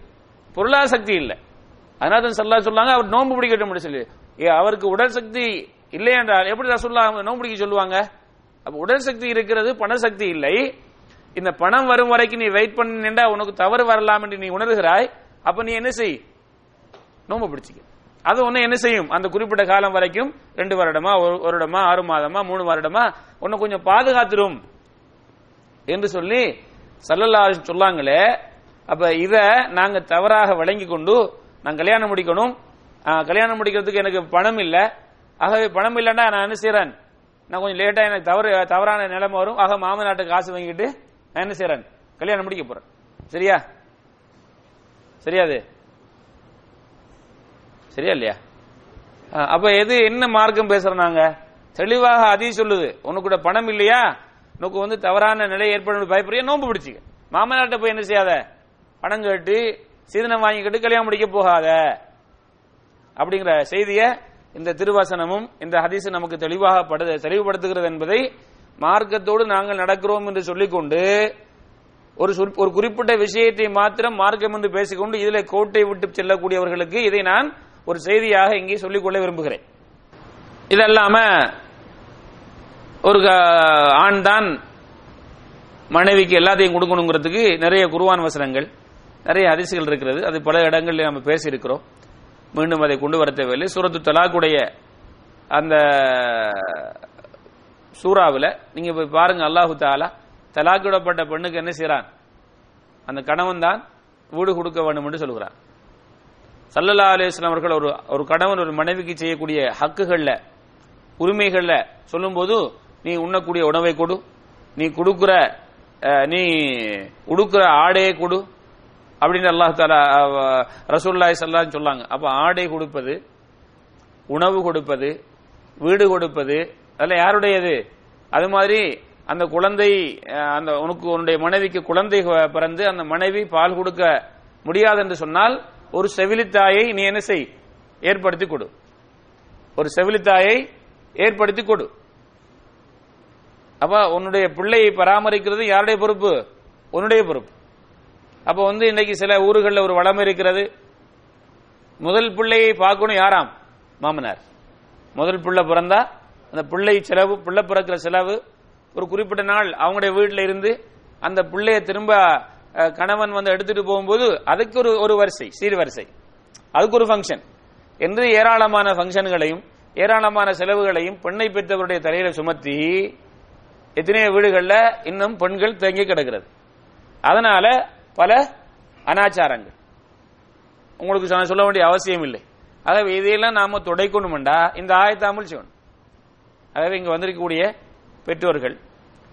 பொருளாதார சக்தி இல்ல. அதனால தான் சல்லா சொல்லாங்க அவர் நோன்பு பிடிக்கட்டும் சொல்லி. ஏ, அவருக்கு உடல் சக்தி இல்லை என்றால் எப்படி ரசுல்லா அவங்க நோன்பு பிடிக்க சொல்லுவாங்க? அப்ப உடல் சக்தி இருக்கிறது பண சக்தி இல்லை. இந்த பணம் வரும் வரைக்கும் நீ வெயிட் பண்ணிண்டா உனக்கு தவறு வரலாம் என்று நீ உணர்கிறாய். அப்ப நீ என்ன செய்? நோம்பு பிடிச்சிக்க. அது ஒன்று என்ன செய்யும்? அந்த குறிப்பிட்ட காலம் வரைக்கும் ரெண்டு வருடமா ஒரு வருடமா ஆறு மாதமா மூணு வருடமா ஒன்னு கொஞ்சம் பாதுகாத்துரும் என்று சொல்லி சல்லல்லா சொல்லாங்களே அப்ப இத நாங்க தவறாக வழங்கி கொண்டு நான் கல்யாணம் முடிக்கணும். கல்யாணம் முடிக்கிறதுக்கு எனக்கு பணம் இல்ல. ஆகவே பணம் இல்லைன்னா நான் என்ன செய்யறேன் நான் கொஞ்சம் லேட்டா எனக்கு தவறு தவறான நிலைமை வரும். ஆக மாமனாட்ட காசு வாங்கிட்டு நான் என்ன செய்யறேன் கல்யாணம் முடிக்க போறேன். சரியா? சரியா அது? சரியா இல்லையா? அப்ப எது என்ன மார்க்கம் பேசுறோம் நாங்க? தெளிவாக அதி சொல்லுது. உனக்கு கூட பணம் இல்லையா? உனக்கு வந்து தவறான நிலை ஏற்படும் பயப்படுறியா? நோன்பு பிடிச்சிக்க. மாமனாட்ட போய் என்ன செய்யாத? பணம் கேட்டு சீதனம் வாங்கிக்கிட்டு கல்யாணம் முடிக்க போகாத. அப்படிங்கிற செய்தியை இந்த திருவசனமும் இந்த ஹதீஸ் நமக்கு தெளிவாக படு தெளிவுபடுத்துகிறது என்பதை மார்க்கத்தோடு நாங்கள் நடக்கிறோம் என்று சொல்லிக்கொண்டு ஒரு ஒரு குறிப்பிட்ட விஷயத்தை மாத்திரம் மார்க்கம் என்று பேசிக்கொண்டு இதில் கோட்டை விட்டு செல்லக்கூடியவர்களுக்கு இதை நான் ஒரு செய்தியாக இங்கே சொல்லிக்கொள்ள விரும்புகிறேன். இதல்லாம ஒரு ஆண் தான் மனைவிக்கு எல்லாத்தையும் கொடுக்கணுங்கிறதுக்கு நிறைய குருவான் வசனங்கள் நிறைய ஹதீசுகள் இருக்கிறது. அது பல இடங்களில் நம்ம பேசியிருக்கிறோம். மீண்டும் அதை கொண்டு வர தேவையில்லை. சூரத்து தலாக்குடைய அந்த சூறாவில் நீங்க போய் பாருங்க அல்லாஹு தாலா தலாக்கிடப்பட்ட பெண்ணுக்கு என்ன செய்கிறான் அந்த கணவன் தான் வீடு கொடுக்க வேண்டும் என்று சொல்கிறான். சல்லல்லா அலிஸ்லாம் அவர்கள் ஒரு ஒரு கணவன் ஒரு மனைவிக்கு செய்யக்கூடிய ஹக்குகள்ல உரிமைகள்ல சொல்லும்போது நீ உண்ணக்கூடிய உணவை கொடு. நீ கொடுக்குற நீ உடுக்கிற ஆடையை கொடு. அப்படின்னு அல்லாஹ் தாலா அஹ், ரசூலுல்லாஹி சொல்லாங்க அப்ப ஆடை கொடுப்பது உணவு கொடுப்பது வீடு கொடுப்பது அதெல்லாம் யாருடையது? அது மாதிரி அந்த குழந்தை அந்த உனக்கு உன்னுடைய மனைவிக்கு குழந்தை பிறந்து அந்த மனைவி பால் கொடுக்க முடியாது என்று சொன்னால் ஒரு செவிலித்தாயை நீ என்ன செய்? ஏற்படுத்தி கொடு. ஒரு செவிலித்தாயை ஏற்படுத்தி கொடு. அப்ப உன்னுடைய பிள்ளையை பராமரிக்கிறது யாருடைய பொறுப்பு? உன்னுடைய பொறுப்பு. அப்ப வந்து இன்னைக்கு சில ஊர்களில் ஒரு வளம் இருக்கிறது. முதல் பிள்ளையை பார்க்கணும் யாராம்? மாமனார். முதல் பிள்ளை பிறந்தா அந்த பிள்ளை செலவு பிள்ளை பிறக்கிற செலவு ஒரு குறிப்பிட்ட நாள் அவங்களுடைய வீட்டில் இருந்து அந்த பிள்ளையை திரும்ப கணவன் வந்து எடுத்துட்டு போகும்போது அதுக்கு ஒரு ஒரு வரிசை சீர்வரிசை அதுக்கு ஒரு ஃபங்க்ஷன் என்று ஏராளமான ஃபங்க்ஷன்களையும் ஏராளமான செலவுகளையும் பெண்ணை பெற்றவருடைய தலையில சுமத்தி எத்தனையோ வீடுகளில் இன்னும் பெண்கள் தேங்கி கிடக்கிறது. அதனால பல அனாச்சாரங்கள். உங்களுக்கு சொன்ன- சொல்ல வேண்டிய அவசியம் இல்லை. ஆகவே இதையெல்லாம் நாம துடைக்கணும்டா இந்த ஆயத்தாமல் செய்யணும் ஆகவே இங்க வந்திருக்கக்கூடிய பெற்றோர்கள்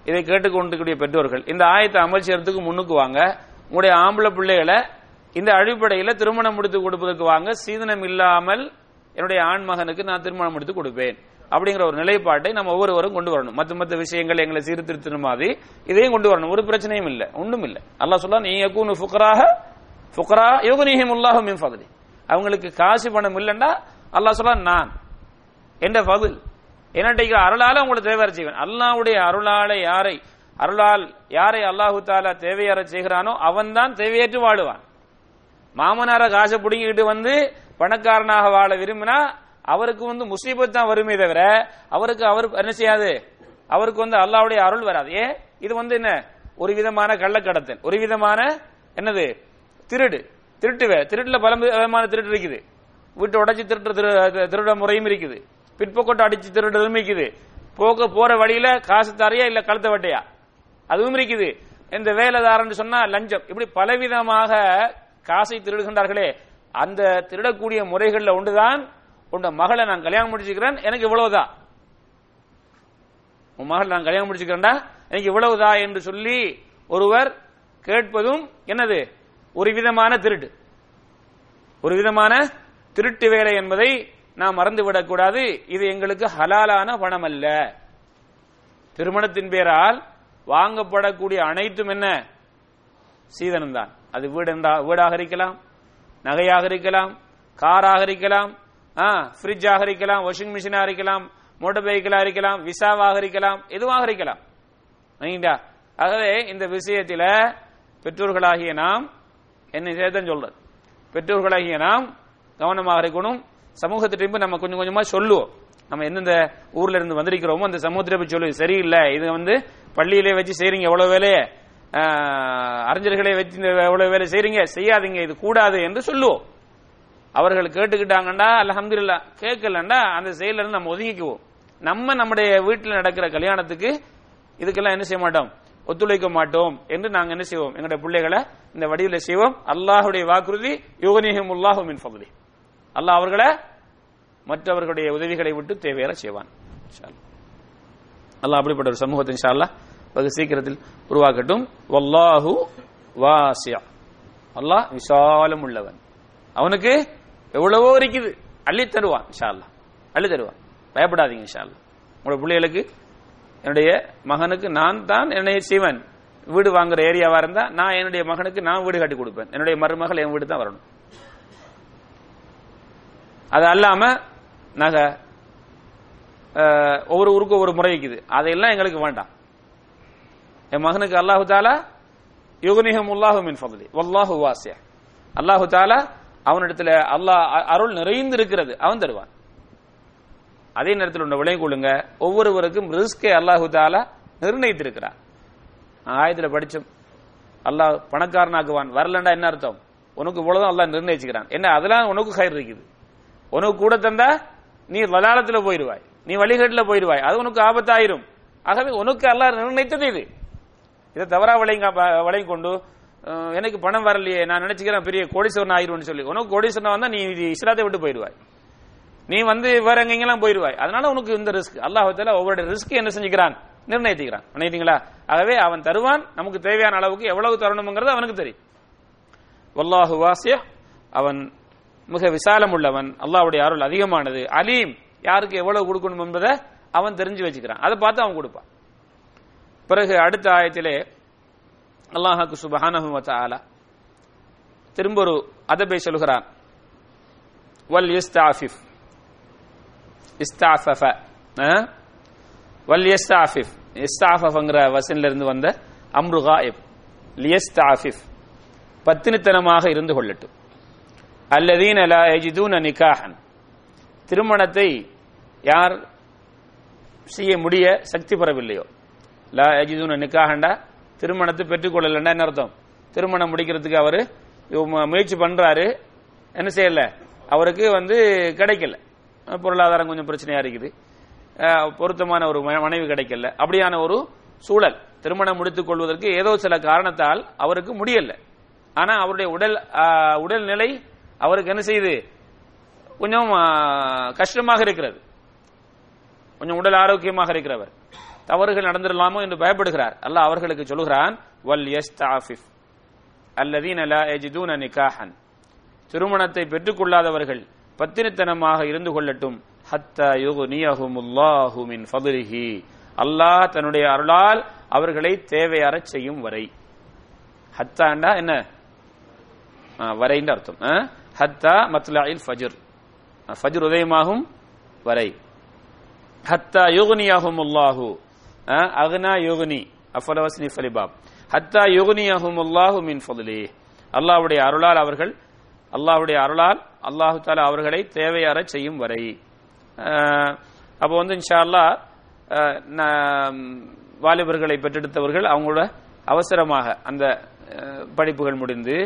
இதை கேட்டுக்கொண்டிருக்கக்கூடிய பெற்றோர்கள் இந்த ஆயத்தை அமல் செய்யறதுக்கு முன்னுக்கு வாங்க. உங்களுடைய ஆம்பளை பிள்ளைகளை இந்த அடிப்படையில திருமணம் முடித்து கொடுப்பதற்கு வாங்க. சீதனம் இல்லாமல் என்னுடைய ஆண் மகனுக்கு நான் திருமணம் முடித்து கொடுப்பேன். அப்படிங்கிற ஒரு நிலைப்பாட்டை நம்ம ஒவ்வொருவரும் கொண்டு வரணும். மத்த மத்த விஷயங்கள் எங்களை சீர்திருத்தின மாதிரி இதையும் கொண்டு வரணும். ஒரு பிரச்சனையும் இல்லை ஒன்றும் இல்லை. அல்லாஹ் சொல்லா நீ யகூனு ஃபுக்ராக ஃபுக்ரா யோகநீகம் உல்லாஹு மின் ஃபதுலி. அவங்களுக்கு காசு பணம் இல்லைன்னா அல்லாஹ் சொல்லா நான். என்ற ஃபதுல் என்னட்டைக்கு அருளால உங்களை தேவையற செய்வேன் அல்லாவுடைய அருளால யாரை அருளால் யாரை அல்லாஹு தாலா தேவையற செய்கிறானோ அவன்தான் தேவையற்று வாழுவான். மாமனார காசை பிடுங்கிட்டு வந்து பணக்காரனாக வாழ விரும்பினா அவருக்கு வந்து முசீபத் தான் வருமே தவிர அவருக்கு அவர் என்ன செய்யாது? அவருக்கு வந்து அல்லாவுடைய அருள் வராது. ஏன்? இது வந்து என்ன? ஒரு விதமான கள்ளக்கடத்தல். ஒரு விதமான என்னது? திருடு. திருட்டு வே- திருட்டுல பல விதமான திருட்டு இருக்குது. வீட்டை உடைச்சி திருட்டு திரு- திருட முறையும் இருக்குது. பிற்போக்கோட்டை அடிச்சு திருடுறதும் இருக்குது. போக போற வழியில காசு தரையா இல்ல கழுத்த வட்டையா? அதுவும் இருக்குது. இந்த வேலைதாரன் சொன்னா லஞ்சம். இப்படி பலவிதமாக காசை திருடுகின்றார்களே அந்த திருடக்கூடிய முறைகள்ல ஒன்றுதான் உண்ட மகளை நான் கல்யாணம் முடிச்சுக்கிறேன் எனக்கு இவ்வளவுதான் உன் மகள் நான் கல்யாணம் முடிச்சுக்கிறேன்டா எனக்கு இவ்வளவுதா என்று சொல்லி ஒருவர் கேட்பதும் என்னது? ஒரு விதமான திருட்டு. ஒரு விதமான திருட்டு வேலை என்பதை நாம் மறந்து விடக்கூடாது. இது எங்களுக்கு ஹலாலான பணம் அல்ல திருமணத்தின் பேரால் வாங்கப்படக்கூடிய அனைத்தும் என்ன? சீதனம் தான் அது வீடு என்றா- வீடாக இருக்கலாம் நகையாக இருக்கலாம் காராக இருக்கலாம் ஃப்ரிட்ஜாக இருக்கலாம் வாஷிங் மிஷினாக இருக்கலாம் மோட்டர் பைக்கிலாக இருக்கலாம் விசாவாக இருக்கலாம் எதுவாக இருக்கலாம். சரிங்களா ஆகவே இந்த விஷயத்தில் பெற்றோர்களாகிய நாம் என்ன சேர்த்தன் சொல்றது பெற்றோர்களாகிய நாம் கவனமாக இருக்கணும். சமூகத்திட்ட நம்ம கொஞ்சம் கொஞ்சமா சொல்லுவோம். நம்ம எந்தெந்த ஊர்ல இருந்து வந்திருக்கிறோமோ அந்த சமூகத்திட்ட போய் சொல்லுவோம். சரியில்லை. இது வந்து பள்ளியிலே வச்சு செய்றீங்க எவ்வளவு வேலையை? அறிஞர்களை வச்சு இந்த எவ்வளவு வேலை செய்றீங்க? செய்யாதீங்க. இது கூடாது என்று சொல்லுவோம். அவர்கள் கேட்டுக்கிட்டாங்கண்டா இல்லா கேட்கலண்டா அந்த செயல இருந்து நம்ம ஒதுங்கிக்குவோம். நம்ம நம்முடைய வீட்டில் நடக்கிற கல்யாணத்துக்கு இதுக்கெல்லாம் என்ன செய்ய மாட்டோம்? ஒத்துழைக்க மாட்டோம் என்று நாங்கள் என்ன செய்வோம்? எங்களுடைய பிள்ளைகளை இந்த வடிவில் செய்வோம். அல்லாஹுடைய வாக்குறுதி யோகநேகம் உல்லாஹு மின் பகுதி அல்லாஹ் அவர்களை மற்றவர்களுடைய உதவிகளை விட்டு தேவையற செய்வான். அல்ல அப்படிப்பட்ட ஒரு சமூகத்தை இன்ஷா வெகு சீக்கிரத்தில் உருவாக்கட்டும். வல்லாஹு வாசியா. அல்லாஹ் விசாலம் உள்ளவன். அவனுக்கு எவ்வளவோ இருக்குது. அள்ளி தருவான் இன்ஷா அள்ளி தருவான். பயப்படாதீங்க இன்ஷா உங்களோட பிள்ளைகளுக்கு என்னுடைய மகனுக்கு நான் தான் என்னுடைய சிவன் வீடு வாங்குற ஏரியாவா இருந்தா நான் என்னுடைய மகனுக்கு நான் வீடு கட்டி கொடுப்பேன். என்னுடைய மருமகள் என் வீடு தான் வரணும். அது அல்லாம நகை ஒவ்வொரு ஊருக்கு ஒவ்வொரு முறை இருக்குது. அதையெல்லாம் எங்களுக்கு வேண்டாம். என் மகனுக்கு அல்லாஹு தாலா யுகனிஹம் உல்லாஹு மின் ஃபضலி வல்லாஹு வாசிய அல்லாஹு தாலா அவனிடத்துல அல்லாஹ் அ- அருள் நிறைந்து இருக்கிறது அவன் தருவான். அதே நேரத்தில் உள்ள விளங்கிக் கொள்ளுங்க. ஒவ்வொருவருக்கும் ரிஸ்கை அல்லாஹு தாலா நிர்ணயித்திருக்கிறான். ஆயத்தில் படிச்சோம் அல்லாஹ் பணக்காரனாக்குவான். வரலண்டா என்ன அர்த்தம்? உனக்கு இவ்வளவுதான் அல்லாஹ் நிர்ணயிச்சுக்கிறான். என்ன அதெல்லாம் உனக்கு கயிறு இருக்குது. உனக்கு கூட தந்தா நீ வலாலத்துல போயிடுவாய் நீ வழிகேட்டுல போயிடுவாய் அது உனக்கு ஆபத்தாயிரும். ஆகவே உனக்கு அல்லாஹ் நிர்ணயித்தது இது. இதை தவறா விளைங்க வளையும் கொண்டு எனக்கு பணம் வரலையே நான் நினைச்சுக்கிறேன் பெரிய கோடீஸ்வரன் ஆயிரும்னு சொல்லி. உனக்கு கோடீஸ்வரன் வந்தா நீ இது இஸ்லாத்தை விட்டு போயிடுவாய். நீ வந்து வேற எங்கெங்கெல்லாம் போயிடுவாய் அதனால உனக்கு இந்த ரிஸ்க். அல்லாஹால ஒவ்வொரு ரிஸ்க் என்ன செஞ்சுக்கிறான்? நிர்ணயித்துக்கிறான். நினைத்தீங்களா ஆகவே அவன் தருவான் நமக்கு தேவையான அளவுக்கு எவ்வளவு தரணுங்கிறது அவனுக்கு தெரியும். வல்லாஹு வாசிய. அவன் மிக விசாலம் உள்ளவன் அல்லாவுடைய அருள் அதிகமானது. அலீம் யாருக்கு எவ்வளவு கொடுக்கணும் என்பதை அவன் தெரிஞ்சு வச்சுக்கிறான். அதை பார்த்து அவன் கொடுப்பான். பிறகு அடுத்த ஆயத்திலே அல்லாஹாக்கு சுபஹானஹு வ திரும்ப ஒரு அதபை சொல்கிறான். வல் இஸ்தாஃபிஃப். இஸ்தாஃபஃப வல் இஸ்தாஃபிஃப் இஸ்தாஃபஃப்ங்கிற வசனிலிருந்து இருந்து வந்த அம்ரு காயிப். லியஸ்தாஃபிஃப். பத்தினித்தனமாக இருந்து கொள்ளட்டும். அல்லதீன் லா யஜிதூன நிகாஹன். திருமணத்தை யார் செய்ய முடிய சக்தி பெறவில்லையோ. லா யஜிதூன நிக்காஹண்டா திருமணத்தை பெற்றுக்கொள்ளலண்டா என்ன அர்த்தம்? திருமணம் முடிக்கிறதுக்கு அவர் இவ- முயற்சி பண்றாரு. என்ன செய்யல? அவருக்கு வந்து கிடைக்கல. பொருளாதாரம் கொஞ்சம் பிரச்சனையா இருக்குது. பொருத்தமான ஒரு ம- மனைவி கிடைக்கல. அப்படியான ஒரு சூழல். திருமணம் முடித்துக் கொள்வதற்கு ஏதோ சில காரணத்தால் அவருக்கு முடியல. ஆனா அவருடைய உடல் உடல்நிலை அவருக்கு என்ன செய்யுது கொஞ்சம் கஷ்டமாக இருக்கிறது. கொஞ்சம் உடல் ஆரோக்கியமாக இருக்கிறவர். தவறுகள் நடந்துடலாமோ என்று பயப்படுகிறார். அல்லாஹ் அவர்களுக்கு சொல்கிறான் வல் யஸ்தாஃபிஃப் அல்லதீன லா யஜிதூன நிகாஹன். திருமணத்தை பெற்றுக்கொள்ளாதவர்கள் பத்தினித்தனமாக இருந்து கொள்ளட்டும். ஹத்தா யுகுனியஹுமுல்லாஹு மின் ஃபதுலிஹி. அல்லாஹ் தன்னுடைய அருளால் அவர்களை தேவையறச் செய்யும் வரை. ஹத்தாண்டா என்ன? வரைன்னு அர்த்தம். ஆ? ஹத்தா மத்லாயில் ஃபஜ்ர். ஃபஜுர் உதயமாகும் வரை. ஹத்தா யோகுனியாகும் உல்லாஹு அகனா யோகுனி. அஃபலவஸ்னி ஃபலிபாப். ஹத்தா யோகுனியாகும் அல்லாஹு மின் ஃபதுலி. அல்லாஹ்வுடைய அருளால் அவர்கள் அல்லாஹ்வுடைய அருளால் அல்லாஹு தாலா அவர்களை தேவையாற செய்யும் வரை. அப்போ வந்து இன்ஷா அல்லாஹ் வாலிபர்களை பெற்றெடுத்தவர்கள் அவங்களோட அவசரமாக அந்த படிப்புகள் முடிந்து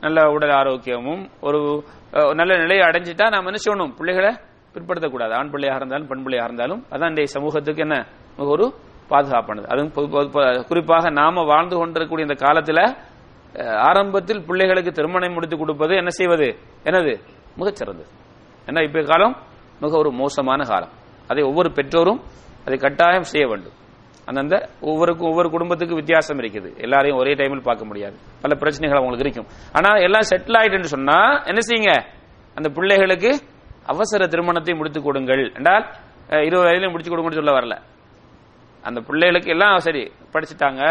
நல்ல உடல் ஆரோக்கியமும் ஒரு நல்ல நிலையை அடைஞ்சிட்டா நாம் என்ன செய்யணும்? பிள்ளைகளை பிற்படுத்தக்கூடாது. ஆண் பிள்ளையாக இருந்தாலும் பெண் பிள்ளையாக இருந்தாலும் அதான் இந்த சமூகத்துக்கு என்ன? ஒரு பாதுகாப்பானது. அதுவும் பொது- பொது- குறிப்பாக நாம வாழ்ந்து கொண்டிருக்கக்கூடிய இந்த காலத்துல ஆரம்பத்தில் பிள்ளைகளுக்கு திருமணம் முடித்து கொடுப்பது என்ன செய்வது? என்னது? மிகச்சிறந்தது. ஏன்னா இப்ப காலம் மிக ஒரு மோசமான காலம். அதை ஒவ்வொரு பெற்றோரும் அதை கட்டாயம் செய்ய வேண்டும். அந்தந்த ஒவ்வொருக்கும் ஒவ்வொரு குடும்பத்துக்கு வித்தியாசம் இருக்குது. எல்லாரையும் ஒரே டைமில் பார்க்க முடியாது. பல பிரச்சனைகள் அவங்களுக்கு இருக்கும். ஆனால் எல்லாம் செட்டில் ஆயிட்டுன்னு சொன்னா என்ன செய்யுங்க? அந்த பிள்ளைகளுக்கு அவசர திருமணத்தை முடித்து கொடுங்கள். என்றால் இருபது வயதிலும் முடிச்சு கொடுங்கன்னு சொல்ல வரல. அந்த பிள்ளைகளுக்கு எல்லாம் சரி படிச்சுட்டாங்க.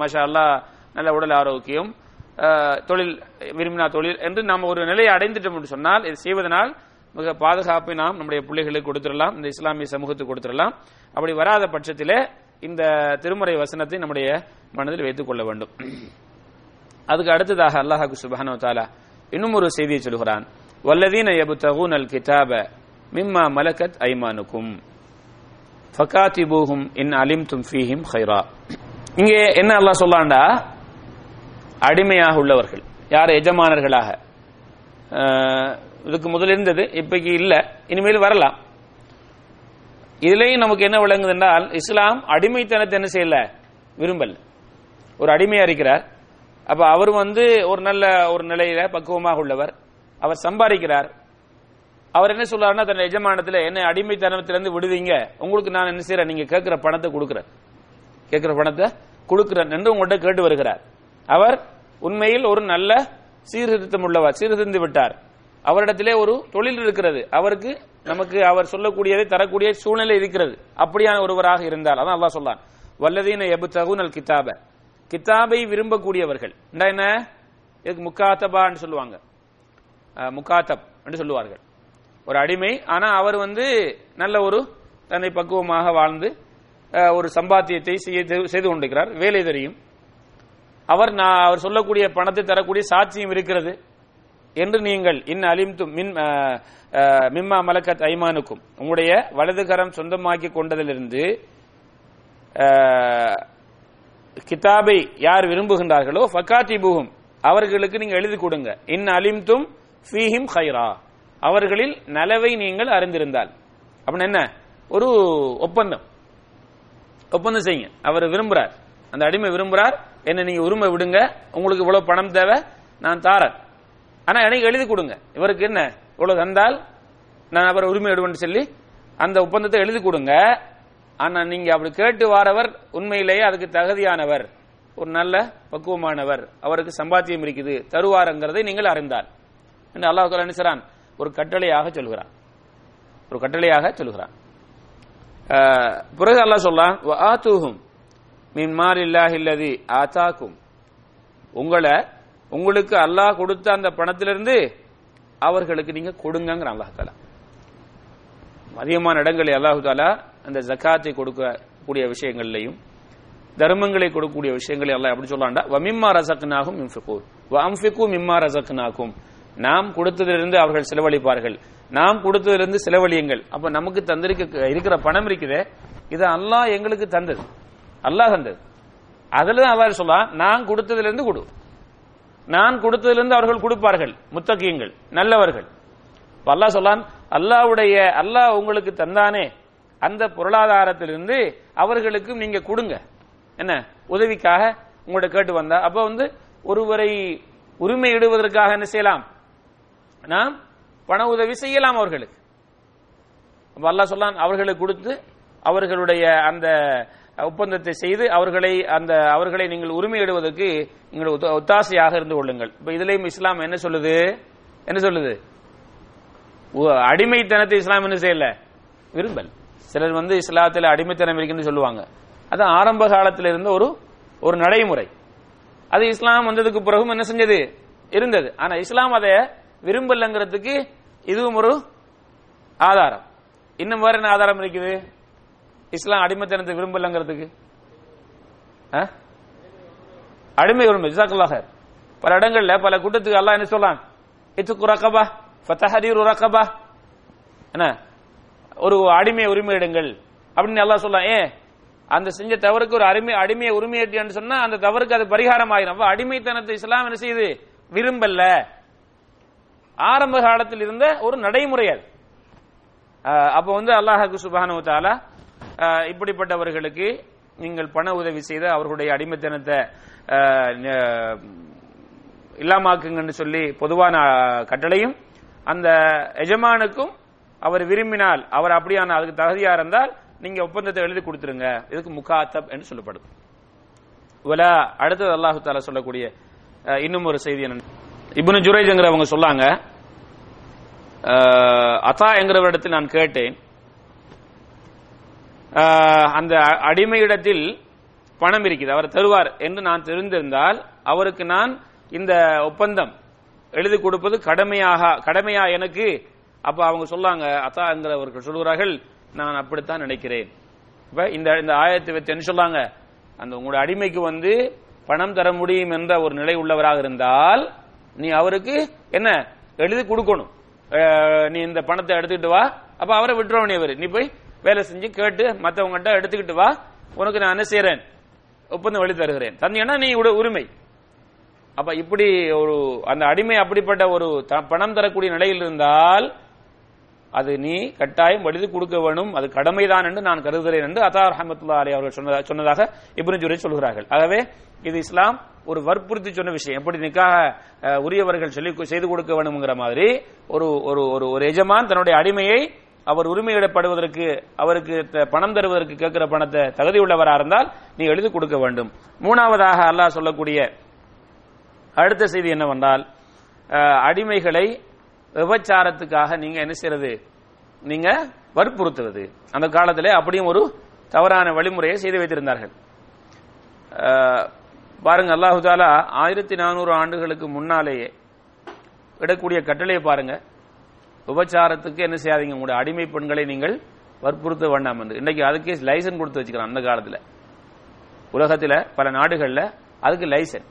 மஷா நல்ல உடல் ஆரோக்கியம். தொழில் விரும்பினா தொழில் என்று நாம் ஒரு நிலையை அடைந்துட்டோம் என்று சொன்னால் இது செய்வதனால் மிக பாதுகாப்பை நாம் நம்முடைய பிள்ளைகளுக்கு கொடுத்துடலாம் இந்த இஸ்லாமிய சமூகத்துக்கு கொடுத்துடலாம். அப்படி வராத பட்சத்திலே இந்த திருமறை வசனத்தை நம்முடைய மனதில் வைத்துக் கொள்ள வேண்டும். அதுக்கு அடுத்ததாக அல்லாஹாக்கு சுபானோ தாலா இன்னும் ஒரு செய்தியை சொல்கிறான். வல்லதீன யபுத்தகூன் அல் கிதாப மிம்மா மலக்கத் ஐமானுக்கும். ஃபகாத்திபூஹும் இன் அலிம் தும் ஃபீஹிம் ஹைரா இங்கே என்ன அல்லாஹ் சொல்லாண்டா அடிமையாக உள்ளவர்கள் யார் எஜமானர்களாக? இதுக்கு முதல் இருந்தது இப்பைக்கு இல்ல. இனிமேல் வரலாம். இதுலயும் நமக்கு என்ன விளங்குது என்றால் இஸ்லாம் அடிமைத்தனத்தை என்ன செய்யல? விரும்பல். ஒரு அடிமையா இருக்கிறார். அப்ப அவர் வந்து ஒரு நல்ல ஒரு நிலையில பக்குவமாக உள்ளவர். அவர் சம்பாதிக்கிறார். அவர் என்ன சொல்றாருன்னா தன் எஜமானத்துல என்ன அடிமைத்தனத்திலிருந்து விடுவீங்க. உங்களுக்கு நான் என்ன செய்யறேன் நீங்க கேட்கிற பணத்தை கொடுக்குறேன். கேட்கிற பணத்தை கொடுக்கிறேன் என்று உங்கள்கிட்ட கேட்டு வருகிறார். அவர் உண்மையில் ஒரு நல்ல சீர்திருத்தம் உள்ளவர் சீர்திருந்து விட்டார். அவரிடத்திலே ஒரு தொழில் இருக்கிறது. அவருக்கு நமக்கு அவர் சொல்லக்கூடியதை தரக்கூடிய சூழ்நிலை இருக்கிறது. அப்படியான ஒருவராக இருந்தால் அதான் அல்லா சொல்லான் வல்லதீன எபுத்தகுனல் கிதாப கிதாபை விரும்பக்கூடியவர்கள். என்ன? இதுக்கு முக்காத்தபான்னு சொல்லுவாங்க. முக்காத்தப் என்று சொல்லுவார்கள். ஒரு அடிமை ஆனா அவர் வந்து நல்ல ஒரு தன்னை பக்குவமாக வாழ்ந்து ஒரு சம்பாத்தியத்தை செய்ய- செய்து கொண்டிருக்கிறார். வேலை தெரியும். அவர் நான் அவர் சொல்லக்கூடிய பணத்தை தரக்கூடிய சாட்சியம் இருக்கிறது. என்று நீங்கள் இன் அலிம்தும் மின் மிம்மா மலக்கத் ஐமானுக்கும் உங்களுடைய வலதுகரம் சொந்தமாக்கி கொண்டதிலிருந்து கிதாபை யார் விரும்புகின்றார்களோ ஃபக்காத்திபுகும் அவர்களுக்கு நீங்க எழுதி கொடுங்க. இன் அலிம்தும் ஃபீஹிம் ஹைரா அவர்களில் நலவை நீங்கள் அறிந்திருந்தால். அப்படின்னு என்ன? ஒரு ஒப்பந்தம். ஒப்பந்தம் செய்யுங்க. அவர் விரும்புறார். அந்த அடிமை விரும்புறார். என்ன நீங்க உரிமை விடுங்க. உங்களுக்கு இவ்வளவு பணம் தேவை. நான் தாரேன். ஆனா எனக்கு எழுதி கொடுங்க. இவருக்கு என்ன? இவ்வளவு தந்தால் நான் அவரை உரிமை எடுவேன் சொல்லி அந்த ஒப்பந்தத்தை எழுதி கொடுங்க. ஆனா நீங்க அப்படி கேட்டு வாரவர் உண்மையிலேயே அதுக்கு தகுதியானவர் ஒரு நல்ல பக்குவமானவர் அவருக்கு சம்பாத்தியம் இருக்குது தருவாருங்கிறதை நீங்கள் அறிந்தால். என்று அல்லாஹ் நினைச்சான் ஒரு கட்டளையாக சொல்கிறான். ஒரு கட்டளையாக சொல்கிறான். பிறகு அல்லாஹ் சொல்லான் ஆத்துஹும் மின் மாலில்லாஹி அல்லதி உங்களை உங்களுக்கு அல்லாஹ் கொடுத்த அந்த பணத்திலிருந்து அவர்களுக்கு நீங்க கொடுங்கிற அல்லாஹ் தாலா. அதிகமான இடங்களில் அல்லாஹு தாலா அந்த ஜக்காத்தை கொடுக்கக்கூடிய விஷயங்கள்லையும் தர்மங்களை கொடுக்கக்கூடிய விஷயங்களை எல்லாம் எப்படி சொல்லாண்டா வமிம்மா ரசக்னாகும் இன்ஃபிகூ வம்ஃபிகூ மிம்மா ரசக்னாக்கும் நாம் கொடுத்ததிலிருந்து அவர்கள் செலவழிப்பார்கள். நாம் கொடுத்ததிலிருந்து செலவழியுங்கள். அப்ப நமக்கு தந்திருக்க இருக்கிற பணம் இருக்குதே. இது அல்லாஹ் எங்களுக்கு தந்தது. அல்லாஹ் தந்தது. அதுல தான் அவர் சொல்லலாம் நான் கொடுத்ததிலிருந்து கொடு. நான் கொடுத்ததிலிருந்து அவர்கள் கொடுப்பார்கள். முத்தகியங்கள் நல்லவர்கள். அல்லா சொல்லான் அல்லாஹ்வுடைய அல்லாஹ் உங்களுக்கு தந்தானே. அந்த பொருளாதாரத்திலிருந்து அவர்களுக்கும் நீங்க கொடுங்க. என்ன? உதவிக்காக உங்கள்ட்ட கேட்டு வந்தா. அப்ப வந்து ஒருவரை உரிமையிடுவதற்காக என்ன செய்யலாம்? நாம் பண உதவி செய்யலாம் அவர்களுக்கு. அப்ப சொல்லான் அவர்களுக்கு கொடுத்து அவர்களுடைய அந்த ஒப்பந்தத்தை செய்து அவர்களை அந்த அவர்களை நீங்கள் உரிமையிடுவதற்கு நீங்கள் ஒத்தாசையாக இருந்து கொள்ளுங்கள். இப்ப இதுலயும் இஸ்லாம் என்ன சொல்லுது? என்ன சொல்லுது? அடிமைத்தனத்தை இஸ்லாம் என்ன செய்யல? விரும்பல். சிலர் வந்து இஸ்லாத்தில் அடிமைத்தனம் இருக்குன்னு சொல்லுவாங்க. அது ஆரம்ப காலத்துல இருந்த ஒரு ஒரு நடைமுறை. அது இஸ்லாம் வந்ததுக்கு பிறகும் என்ன செஞ்சது? இருந்தது. ஆனா இஸ்லாம் அதை விரும்பலங்கிறதுக்கு இதுவும் ஒரு ஆதாரம். இன்னும் வேற என்ன ஆதாரம் இருக்குது? இஸ்லாம் அடிமைத்தனத்தை விரும்பலங்கிறதுக்கு. ஆ? அடிமை உரிமை ஜிசாக்குல்லாஹ் பல இடங்கள்ல பல கூட்டத்துக்கு அல்லாஹ் என்ன சொல்றான்? இத்துக்கு ரக்கபா ஃபத்தஹரீரு ரக்கபா என்ன? ஒரு அடிமை உரிமை இடங்கள் அப்படின்னு அல்லாஹ் சொல்லலாம் ஏன்? அந்த செஞ்ச தவறுக்கு ஒரு அடிமை அடிமையை உரிமையேற்றியான்னு சொன்னா அந்த தவறுக்கு அது பரிகாரம் ஆகிடும் அப்ப அடிமைத்தனத்தை இஸ்லாம் என்ன செய்யுது? விரும்பல்ல ஆரம்ப காலத்தில் இருந்த ஒரு நடைமுறை அது ஆஹ் அப்ப வந்து அல்லாஹாக்கு சுபானு தாலா ஆஹ் இப்படிப்பட்டவர்களுக்கு நீங்கள் பண உதவி செய்து அவர்களுடைய அடிமைத்தனத்தை இல்லாமாக்குங்கன்னு சொல்லி பொதுவான கட்டளையும் அந்த எஜமானுக்கும் அவர் விரும்பினால் அவர் அப்படியான அதுக்கு தகுதியா இருந்தால் நீங்க ஒப்பந்தத்தை எழுதி கொடுத்துருங்க. இதுக்கு முகாத்தப் என்று சொல்லப்படும். வலா அடுத்தது அல்லாஹு தாலா சொல்லக்கூடிய இன்னும் ஒரு செய்தி என்ன இப்னு ஜுரைஜ்ங்கிறவங்க சொல்லாங்க. அஹ், அத்தா என்கிறவரிடத்தில் நான் கேட்டேன். அந்த அடிமையிடத்தில் பணம் இருக்குது. அவர் தருவார் என்று நான் தெரிந்திருந்தால் அவருக்கு நான் இந்த ஒப்பந்தம் எழுதி கொடுப்பது கடமையாக கடமையா எனக்கு? அப்ப அவங்க சொல்லாங்க அத்தாங்கிறவர்கள் சொல்கிறார்கள் நான் அப்படித்தான் நினைக்கிறேன். இப்ப இந்த இந்த ஆயத்தை வச்சு என்ன சொல்லாங்க? அந்த உங்களுடைய அடிமைக்கு வந்து பணம் தர முடியும் என்ற ஒரு நிலை உள்ளவராக இருந்தால் நீ அவருக்கு என்ன? எழுதி கொடுக்கணும். நீ இந்த பணத்தை எடுத்துக்கிட்டு வா. அப்ப அவரை விட்டுறவனே அவர் நீ போய் வேலை செஞ்சு கேட்டு மற்றவங்ககிட்ட எடுத்துக்கிட்டு வா. உனக்கு நான் என்ன செய்யறேன் ஒப்பந்தம் வழி தருகிறேன் தந்தீங்கன்னா நீ உரிமை. அப்ப இப்படி ஒரு அந்த அடிமை அப்படிப்பட்ட ஒரு த- பணம் தரக்கூடிய நிலையில் இருந்தால் அது நீ கட்டாயம் எழுதி கொடுக்க வேணும். அது கடமைதான் என்று நான் கருதுகிறேன் என்று அத்தார் அஹமத்துல்லா அலி அவர்கள் சொன்னதாக இப்னு ஜுரை சொல்கிறார்கள். ஆகவே இது இஸ்லாம் ஒரு வற்புறுத்தி சொன்ன விஷயம். எப்படி நிக்காக உரியவர்கள் சொல்லி செய்து கொடுக்க வேணுங்கிற மாதிரி ஒரு ஒரு ஒரு ஒரு எஜமான் தன்னுடைய அடிமையை அவர் உரிமையிடப்படுவதற்கு அவருக்கு த- பணம் தருவதற்கு கேட்கிற பணத்தை தகுதி உள்ளவராக இருந்தால் நீ எழுதி கொடுக்க வேண்டும். மூணாவதாக அல்லாஹ் சொல்லக்கூடிய அடுத்த செய்தி என்னவென்றால் அடிமைகளை விபச்சாரத்துக்காக நீங்க என்ன செய்யறது? நீங்க வற்புறுத்துவது. அந்த காலத்தில் அப்படியும் ஒரு தவறான வழிமுறையை செய்து வைத்திருந்தார்கள். பாருங்க அல்லாஹு தாலா ஆயிரத்தி நானூறு ஆண்டுகளுக்கு முன்னாலேயே விடக்கூடிய கட்டளையை பாருங்க. விபச்சாரத்துக்கு என்ன செய்யாதீங்க? உங்களுடைய அடிமை பெண்களை நீங்கள் வற்புறுத்த வேண்டாம் என்று. இன்னைக்கு அதுக்கே லைசன் கொடுத்து வச்சுக்கலாம் அந்த காலத்தில். உலகத்தில் பல நாடுகளில் அதுக்கு லைசன்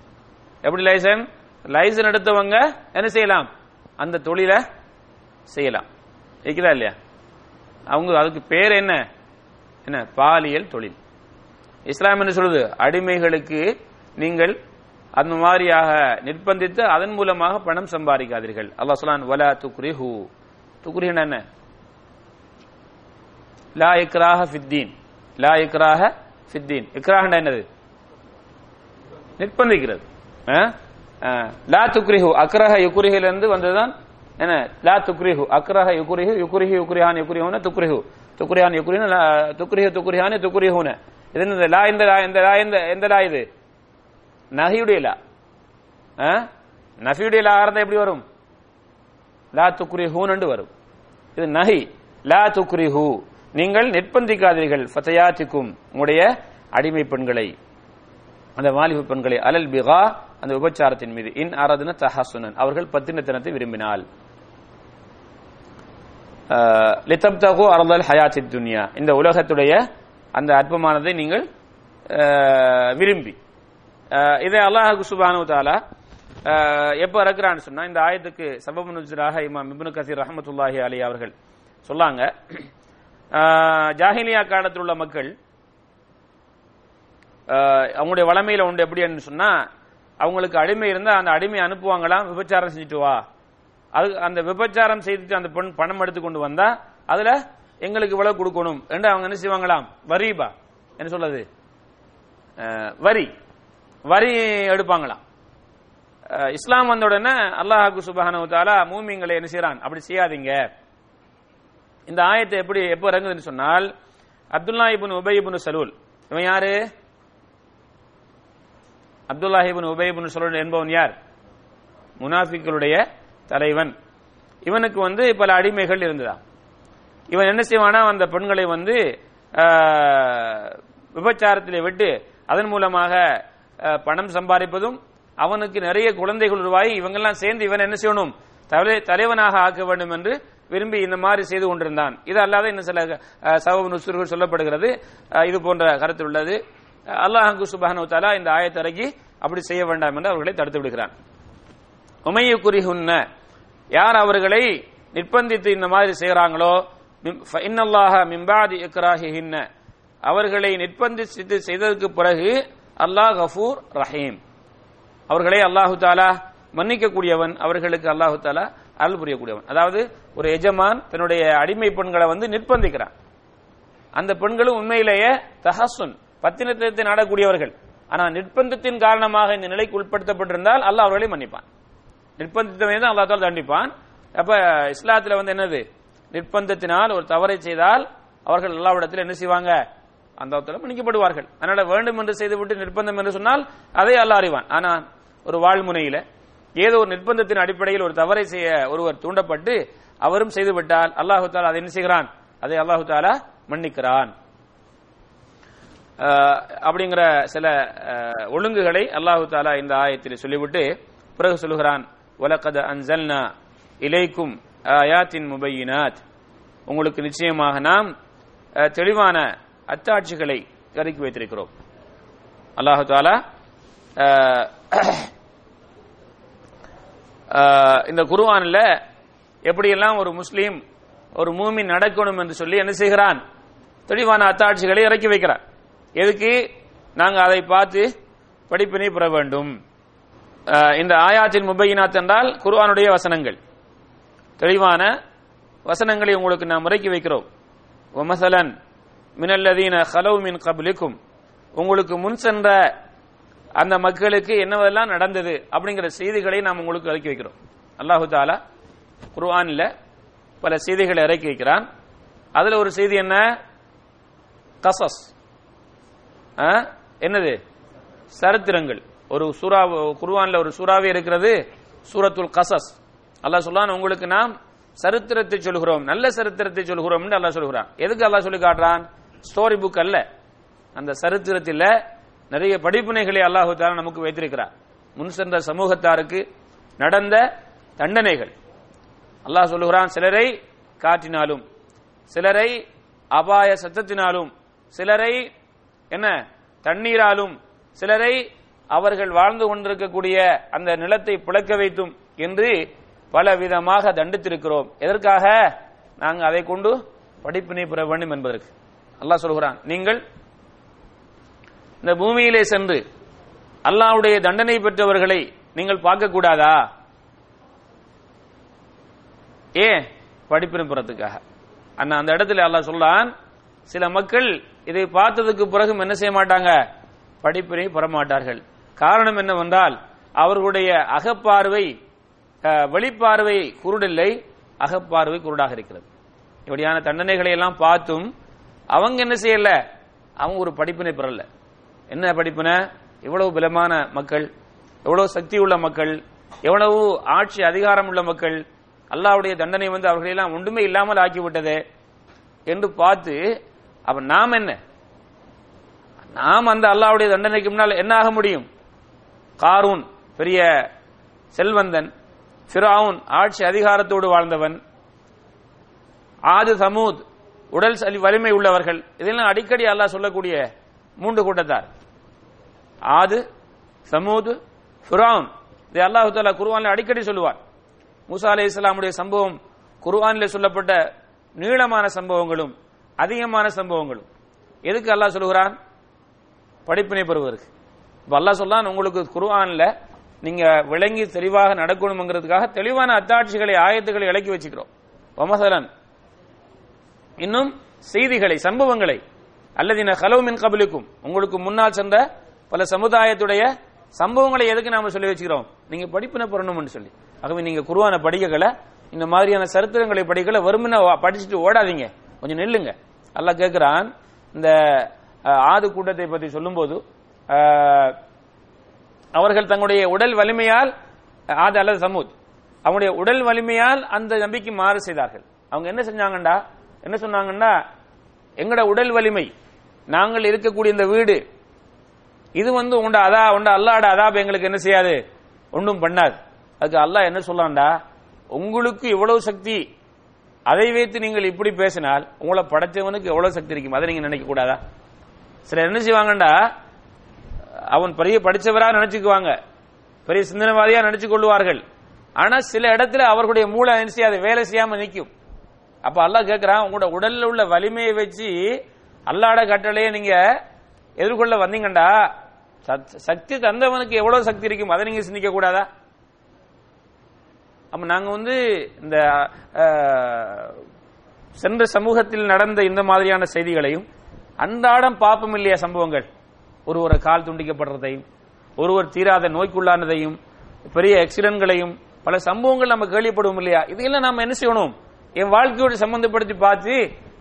எப்படி லைசன் லைசன் எடுத்தவங்க என்ன செய்யலாம்? அந்த தொழிலை செய்யலாம். இருக்குதா இல்லையா? அவங்க அதுக்கு பேர் என்ன? என்ன? பாலியல் தொழில். இஸ்லாம் என்ன சொல்வது அடிமைகளுக்கு நீங்கள் அந்த மாதிரியாக நிர்பந்தித்து அதன் மூலமாக பணம் சம்பாதிக்காதீர்கள். அல்லாஹ் சொல்லான் வலா துக்ரிஹூ. துக்ரிஹுன்னா என்ன லா இக்ராஹ ஃபித்தீன். லா இக்ராஹ ஃபித்தீன். இக்ராஹ்னா என்னது? நிர்பந்திக்கிறது. லா துக்ரிஹு அக்ரஹ யுக்ரிஹில இருந்து வந்ததுதான் என்ன? லா துக்ரிஹு அக்ரஹ யுக்ரிஹு யுக்ரிஹி யுக்ரிஹான் யுக்ரிஹுன துக்ரிஹு. துக்ரிஹான் யுக்ரிஹுன துக்ரிஹு துக்ரிஹான் துக்ரிஹுன. இது என்னது? லா இந்த லா இந்த லா இந்த எந்த லா இது. நஹியுடைய லா. நஃபியுடைய லா இருந்தா எப்படி வரும்? லா துக்ரி ஹூன்னு வரும். இது நஹி. லா துக்ரி ஹூ நீங்கள் நிர்பந்திக்காதீர்கள். ஃபதயாத்திக்கும். உங்களுடைய அடிமை பெண்களை. அந்த வாலிப பெண்களை. அலல் பிகா. அந்த உபச்சாரத்தின் மீது. இன் அரதுன தஹாசுனன். அவர்கள் பத்தினத்தனத்தை விரும்பினால். லித்தப்தகு அரதல் ஹயாத்தி துன்யா. இந்த உலகத்துடைய அந்த அற்பமானதை நீங்கள் விரும்பி. இதை அல்லாஹு சுபானு தாலா எப்ப இறக்குறான்னு சொன்னா இந்த ஆயத்துக்கு சபபு நுஜராக இமாம் இப்னு கசீர் ரஹமத்துல்லாஹி அலி அவர்கள் சொல்லாங்க. ஜாஹிலியா காலத்தில் உள்ள மக்கள் அவங்களுடைய வளமையில உண்டு எப்படின்னு சொன்னா அவங்களுக்கு அடிமை இருந்தா அந்த அடிமை அனுப்புவாங்களாம் விபச்சாரம் செஞ்சுட்டு வா. அது அந்த விபச்சாரம் செய்துட்டு அந்த பெண் பணம் எடுத்து கொண்டு வந்தா அதுல எங்களுக்கு இவ்வளவு கொடுக்கணும். என்று அவங்க என்ன செய்வாங்களாம்? வரிபா. என்ன சொல்றது? வரி. வரி எடுப்பாங்களாம். இஸ்லாம் வந்த உடனே அல்லாஹாக்கு சுபஹானு தாலா மூமிங்களை என்ன செய்யறான் அப்படி செய்யாதீங்க. இந்த ஆயத்தை எப்படி எப்போ இறங்குதுன்னு சொன்னால் அப்துல்லா இபுன் உபை இப்னு சலூல். இவன் யாரு? அப்துல்லா இபுன் உபை சலூல் என்பவன் யார்? முனாஃபிக்களுடைய தலைவன். இவனுக்கு வந்து பல அடிமைகள் இருந்ததா? இவன் என்ன செய்வானா அந்த பெண்களை வந்து ஆஹ், விபச்சாரத்திலே விட்டு அதன் மூலமாக பணம் சம்பாதிப்பதும் அவனுக்கு நிறைய குழந்தைகள் உருவாகி இவங்கெல்லாம் சேர்ந்து இவன் என்ன செய்யணும்? தலைவனாக ஆக்க வேண்டும் என்று விரும்பி இந்த மாதிரி செய்து கொண்டிருந்தான். இது அல்லாத இன்னும் சில சவ நுசுர்கள் சொல்லப்படுகிறது. இது போன்ற கருத்து உள்ளது. அல்லாஹ் சுபஹானு தஆலா இந்த ஆயத்தரைக்கு அப்படி செய்ய வேண்டாம் என்று அவர்களை தடுத்து விடுகிறான். உமைய குறிஹுன்ன யார் அவர்களை நிர்பந்தித்து இந்த மாதிரி செய்கிறாங்களோ? இன்னல்லாஹ மிம்பாதி இக்ராஹிஹின்ன. அவர்களை நிர்பந்தித்து செய்ததற்கு பிறகு அல்லாஹ் கஃபூர் ரஹீம். அவர்களை அல்லாஹு தாலா மன்னிக்கக்கூடியவன் அவர்களுக்கு அல்லாஹு தாலா அருள் புரியக்கூடியவன். அதாவது ஒரு எஜமான் தன்னுடைய அடிமை பெண்களை வந்து நிர்பந்திக்கிறான். அந்த பெண்களும் உண்மையிலேயே தஹசுன் பத்தினத்தை நாடக்கூடியவர்கள். ஆனால் நிர்பந்தத்தின் காரணமாக இந்த நிலைக்கு உட்படுத்தப்பட்டிருந்தால் அல்லாஹ் அவர்களை மன்னிப்பான். நிர்பந்தத்தை தான் அல்லாஹ் தாலா தண்டிப்பான். அப்ப இஸ்லாத்துல வந்து என்னது? நிர்பந்தத்தினால் ஒரு தவறை செய்தால் அவர்கள் அல்லாவிடத்தில் என்ன செய்வாங்க? அந்த மன்னிக்கப்படுவார்கள் அதனால வேண்டும் என்று செய்துவிட்டு நிர்பந்தம் என்று சொன்னால் அதை அல்ல அறிவான். ஆனா ஒரு வாழ்முனையில ஏதோ ஒரு நிர்பந்தத்தின் அடிப்படையில் ஒரு தவறை செய்ய ஒருவர் தூண்டப்பட்டு அவரும் செய்துவிட்டால் அல்லாஹு தாலா அதை என்ன செய்கிறான்? அதை அல்லாஹு தாலா மன்னிக்கிறான். அப்படிங்கிற சில ஒழுங்குகளை அல்லாஹு தாலா இந்த ஆயத்தில் சொல்லிவிட்டு பிறகு சொல்லுகிறான் வலக்கத அன்சல்னா இலைக்கும் ஆயாத்தின் முபையினாத். உங்களுக்கு நிச்சயமாக நாம் தெளிவான அத்தாட்சிகளை இறக்கி வைத்திருக்கிறோம். அல்லாஹு தாலா இந்த குருவானில் எப்படியெல்லாம் ஒரு முஸ்லீம் ஒரு மூமின் நடக்கணும் என்று சொல்லி என்ன செய்கிறான்? தெளிவான அத்தாட்சிகளை இறக்கி வைக்கிறான். எதுக்கு? நாங்கள் அதை பார்த்து படிப்பினை பெற வேண்டும். இந்த ஆயாத்தின் முபையினாத் என்றால் குருவானுடைய வசனங்கள். தெளிவான வசனங்களை உங்களுக்கு நாம் இறக்கி வைக்கிறோம். வமசலன் மினல்லதீன ஹலவு மின் கபுலிக்கும். உங்களுக்கு முன் சென்ற அந்த மக்களுக்கு என்னவெல்லாம் நடந்தது அப்படிங்கிற செய்திகளை நாம் உங்களுக்கு இறக்கி வைக்கிறோம். அல்லாஹு தாலா குர்ஆனில் பல செய்திகளை இறக்கி வைக்கிறான். அதுல ஒரு செய்தி என்ன? கசஸ். ஆ? என்னது? சரித்திரங்கள். ஒரு சூறா குர்ஆன்ல ஒரு சூறாவே இருக்கிறது சூரத்துல் கசஸ். அல்லாஹ் சொல்லான் உங்களுக்கு நாம் சரித்திரத்தை சொல்கிறோம் நல்ல சரித்திரத்தை சொல்கிறோம் என்று அல்லாஹ் சொல்கிறான். எதுக்கு அல்லாஹ் சொல்லி காட்டுறான்? ஸ்டோரி புக் அல்ல. அந்த சரித்திரத்தில் நிறைய படிப்பினைகளை அல்லாஹு தாலா நமக்கு வைத்திருக்கிறார். முன் சென்ற சமூகத்தாருக்கு நடந்த தண்டனைகள். அல்லாஹ் சொல்லுகிறான் சிலரை காற்றினாலும் சிலரை அபாய சத்தத்தினாலும் சிலரை என்ன தண்ணீராலும் சிலரை அவர்கள் வாழ்ந்து கொண்டிருக்கக்கூடிய அந்த நிலத்தை பிளக்க வைத்தும் என்று பல விதமாக தண்டித்திருக்கிறோம். எதற்காக? நாங்கள் அதை கொண்டு படிப்பினை பெற வேண்டும் என்பதற்கு. அல்லாஹ் சொல்கிறான் நீங்கள் இந்த பூமியிலே சென்று அல்லாஹ்வுடைய தண்டனை பெற்றவர்களை நீங்கள் பார்க்க கூடாதா ஏன்? படிப்பினை அண்ணா அந்த இடத்துல அல்லாஹ் சொல்லான் சில மக்கள் இதை பார்த்ததுக்கு பிறகும் என்ன செய்ய மாட்டாங்க? படிப்பினை பெற மாட்டார்கள் காரணம் என்னவென்றால் அவர்களுடைய அகப்பார்வை அஹ், வெளிப்பார்வை குருடில்லை அகப்பார்வை குருடாக இருக்கிறது. இப்படியான தண்டனைகளை எல்லாம் பார்த்தும் அவங்க என்ன செய்யல? அவங்க ஒரு படிப்பினை பெறல. என்ன படிப்பினை? இவ்வளவு பலமான மக்கள் எவ்வளவு சக்தி உள்ள மக்கள் எவ்வளவு ஆட்சி அதிகாரம் உள்ள மக்கள் அல்லாவுடைய தண்டனை வந்து அவர்களெல்லாம் ஒன்றுமே இல்லாமல் ஆக்கிவிட்டதே என்று பார்த்து அப்ப நாம் என்ன? நாம் அந்த அல்லாவுடைய தண்டனைக்கு முன்னால் என்ன ஆக முடியும்? காரூன் பெரிய செல்வந்தன் ஃபிரவுன் ஆட்சி அதிகாரத்தோடு வாழ்ந்தவன் ஆது சமூத் உடல் சலி வலிமை உள்ளவர்கள். இதெல்லாம் அடிக்கடி அல்லாஹ் சொல்லக்கூடிய மூன்று கூட்டத்தார். ஆது சமூது ஃபுரான். இது அல்லாஹு தாலா குருவானில் அடிக்கடி சொல்லுவார். மூசா அலி இஸ்லாமுடைய சம்பவம் குர்வானில் சொல்லப்பட்ட நீளமான சம்பவங்களும் அதிகமான சம்பவங்களும். எதுக்கு அல்லாஹ் சொல்லுகிறான்? படிப்பினை பெறுவதற்கு. இப்போ அல்லாஹ் சொல்லான் உங்களுக்கு குர்வானில் நீங்க விளங்கி தெளிவாக நடக்கணுங்கிறதுக்காக தெளிவான அத்தாட்சிகளை ஆயத்துக்களை இலக்கி வச்சுக்கிறோம். வமசலன் இன்னும் செய்திகளை சம்பவங்களை அல்லதின கலவு மின் கபலுக்கும் உங்களுக்கு முன்னால் சென்ற பல சமுதாயத்துடைய சம்பவங்களை எதுக்கு நாம சொல்லி வச்சுக்கிறோம்? நீங்க படிப்பின புறணும்னு சொல்லி. ஆகவே நீங்க குருவான படிக்கல இந்த மாதிரியான சரித்திரங்களை படிக்கல வருமுன படிச்சுட்டு ஓடாதீங்க. கொஞ்சம் நில்லுங்க. அல்லாஹ் கேட்கிறான் இந்த ஆது கூட்டத்தை பற்றி சொல்லும்போது அவர்கள் தங்களுடைய உடல் வலிமையால் ஆது அல்லது சமூத் அவங்களுடைய உடல் வலிமையால் அந்த நம்பிக்கை மாறு செய்தார்கள். அவங்க என்ன செஞ்சாங்கண்டா? என்ன சொன்னாங்கன்னா எங்கட உடல் வலிமை நாங்கள் இருக்கக்கூடிய இந்த வீடு இது வந்து உண்ட அதா உண்ட அல்லாட அதாப் எங்களுக்கு என்ன செய்யாது? ஒன்றும் பண்ணாது. அதுக்கு அல்லாஹ் என்ன சொல்லான்டா? உங்களுக்கு இவ்வளவு சக்தி அதை வைத்து நீங்கள் இப்படி பேசினால் உங்களை படைச்சவனுக்கு எவ்வளவு சக்தி இருக்கும்? அதை நீங்க நினைக்க கூடாதா? சிலர் என்ன செய்வாங்கண்டா? அவன் பெரிய படிச்சவரா நினைச்சுக்குவாங்க. பெரிய சிந்தனைவாதியா நினைச்சு கொள்வார்கள் ஆனா சில இடத்துல அவர்களுடைய மூளை என்ன செய்யாது? வேலை செய்யாம நிற்கும் அப்ப அல்லாஹ் கேட்கிறான் உங்களோட உடல்ல உள்ள வலிமையை வச்சு அல்லாட கட்டளையை நீங்க எதிர்கொள்ள வந்தீங்கண்டா? சத்- சக்தி தந்தவனுக்கு எவ்வளவு சக்தி இருக்கும்? அதை நீங்க சிந்திக்க கூடாதா? அப்ப நாங்க வந்து இந்த சென்ற சமூகத்தில் நடந்த இந்த மாதிரியான செய்திகளையும் அன்றாடம் பாப்பம் இல்லையா சம்பவங்கள்? ஒருவரை கால் துண்டிக்கப்படுறதையும் ஒருவர் தீராத நோய்க்குள்ளானதையும் பெரிய ஆக்சிடென்ட்களையும் பல சம்பவங்கள் நம்ம கேள்விப்படுவோம் இல்லையா? இதெல்லாம் நாம என்ன செய்யணும்? என் வாழ்க்கையோடு சம்பந்தப்படுத்தி பார்த்து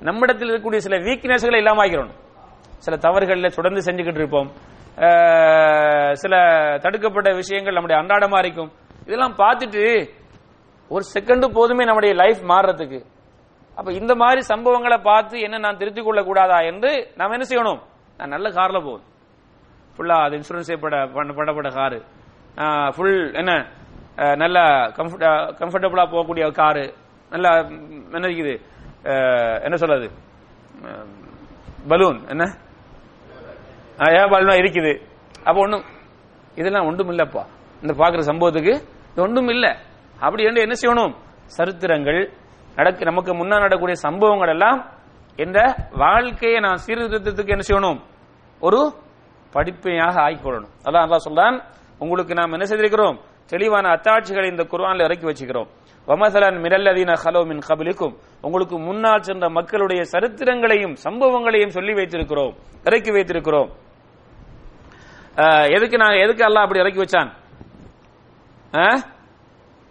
நம்மிடத்தில் இருக்கக்கூடிய சில வீக்னஸ்களை இல்லாம ஆக்கிறணும் சில தவறுகளில் தொடர்ந்து செஞ்சுக்கிட்டு இருப்போம். சில தடுக்கப்பட்ட விஷயங்கள் நம்முடைய அன்றாடமா இருக்கும். இதெல்லாம் பார்த்துட்டு ஒரு செகண்ட் போதுமே நம்முடைய லைஃப் மாறுறதுக்கு. அப்ப இந்த மாதிரி சம்பவங்களை பார்த்து என்ன நான் திருத்திக் கொள்ள கூடாதா என்று நாம் என்ன செய்யணும்? நான் நல்ல கார்ல போகுது ஃபுல்லா அது இன்சூரன்ஸ் செய்யப்பட காரு ஃபுல் என்ன நல்ல கம்ஃபர்டபுளா போகக்கூடிய காரு நல்ல என்ன இருக்குது? என்ன சொல்றது? பலூன் என்ன? ஏன் பலூனா இருக்குது? அப்ப ஒண்ணும் இதெல்லாம் ஒன்றும் இல்லப்பா இந்த பாக்குற சம்பவத்துக்கு இது ஒன்றும் இல்ல அப்படி என்று என்ன செய்யணும்? சரித்திரங்கள் நடக்க நமக்கு முன்னா நடக்கூடிய சம்பவங்கள் எல்லாம் என்ற வாழ்க்கையை நான் சீர்திருத்தத்துக்கு என்ன செய்யணும்? ஒரு படிப்பையாக ஆக்கிக்கொள்ளணும். அதான் அதான் சொல்றான் உங்களுக்கு நாம் என்ன செய்திருக்கிறோம்? தெளிவான அத்தாட்சிகளை இந்த குர்வானில் இறக்கி வச்சுக்கிறோம். வமசலன் மிரல்லதீன ஹலோ மின் கபலிக்கும். உங்களுக்கு முன்னால் சென்ற மக்களுடைய சரித்திரங்களையும் சம்பவங்களையும் சொல்லி வைத்திருக்கிறோம் இறக்கி வைத்திருக்கிறோம். எதுக்கு நான் எதுக்கு அல்லாஹ் அப்படி இறக்கி வச்சான்? அஹ்?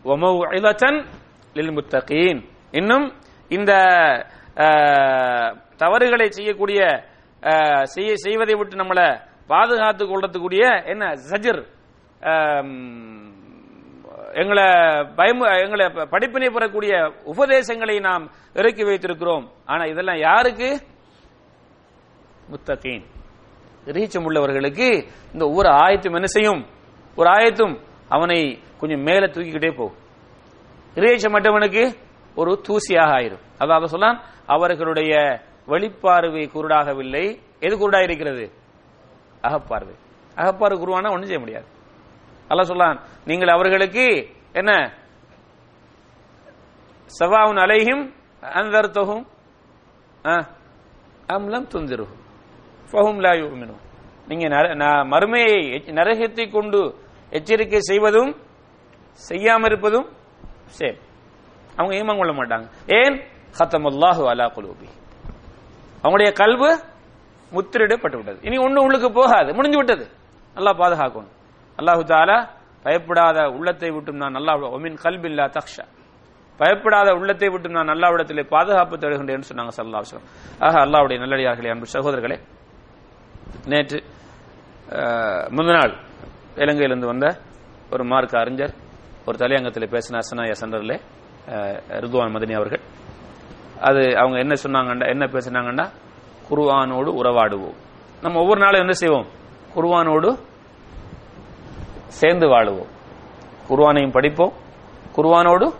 வமௌஇதத்தன் இன்னும் இந்த தவறுகளை செய்யக்கூடிய செய்ய செய்வதை விட்டு நம்மளை பாதுகாத்து கொள்ளத்துக்கூடிய என்ன? சஜர் எங்களை பயம் எங்களை படிப்பினை பெறக்கூடிய உபதேசங்களை நாம் இறக்கி வைத்திருக்கிறோம். ஆனா இதெல்லாம் யாருக்கு? முத்தகீன். ரீச்சம் உள்ளவர்களுக்கு இந்த ஒவ்வொரு ஆயத்தும் என்ன செய்யும்? ஒரு ஆயத்தும் அவனை கொஞ்சம் மேல தூக்கிக்கிட்டே போகும். இறைச்சம் மற்றவனுக்கு ஒரு தூசியாக ஆயிரும். அதாவது சொல்லாம் அவர்களுடைய வெளிப்பார்வை குருடாகவில்லை. எது குருடாக இருக்கிறது? அகப்பார்வை. அகப்பார்வை குருவானா ஒண்ணும் செய்ய முடியாது. அல்லாஹ் சொல்லான் நீங்கள் அவர்களுக்கு என்ன? சவாவுன் அலைஹிம் அந்தர்த்தகும் அம்லம் துந்திருஹும் ஃபஹும் லா யுமினுன். நீங்க நர- மறுமையை நரகத்தை கொண்டு எச்சரிக்கை செய்வதும் செய்யாம இருப்பதும் சரி அவங்க ஈமம் கொள்ள மாட்டாங்க. ஏன்? ஹத்தமுல்லாஹு அலா குலூபி. அவங்களுடைய கல்வு முத்திரிடப்பட்டு விட்டது இனி ஒன்று உள்ளுக்கு போகாது முடிஞ்சு விட்டது. நல்லா பாதுகாக்கணும். அல்லாஹு தாலா பயப்படாத உள்ளத்தை விட்டும் நான் நல்லா ஒமின் கல்பில்லா தக்ஷா பயப்படாத உள்ளத்தை விட்டும் நான் நல்லாவிடத்திலே பாதுகாப்பு தருகின்றேன் சொன்னாங்க சல்லா ஆக அல்லாவுடைய நல்லடியார்களே அன்பு சகோதரர்களே. நேற்று முந்தநாள் நாள் இலங்கையிலிருந்து வந்த ஒரு மார்க் அறிஞர் ஒரு தலையங்கத்தில் பேசினார் சனாயா சென்டரில் ரிதுவான் மதினி அவர்கள். அது அவங்க என்ன சொன்னாங்கண்டா என்ன பேசினாங்கன்னா குருவானோடு உறவாடுவோம். நம்ம ஒவ்வொரு நாளும் என்ன செய்வோம்? குருவானோடு சேர்ந்து வாழுவோம். குருவானையும் படிப்போம். குர்ஆனோடு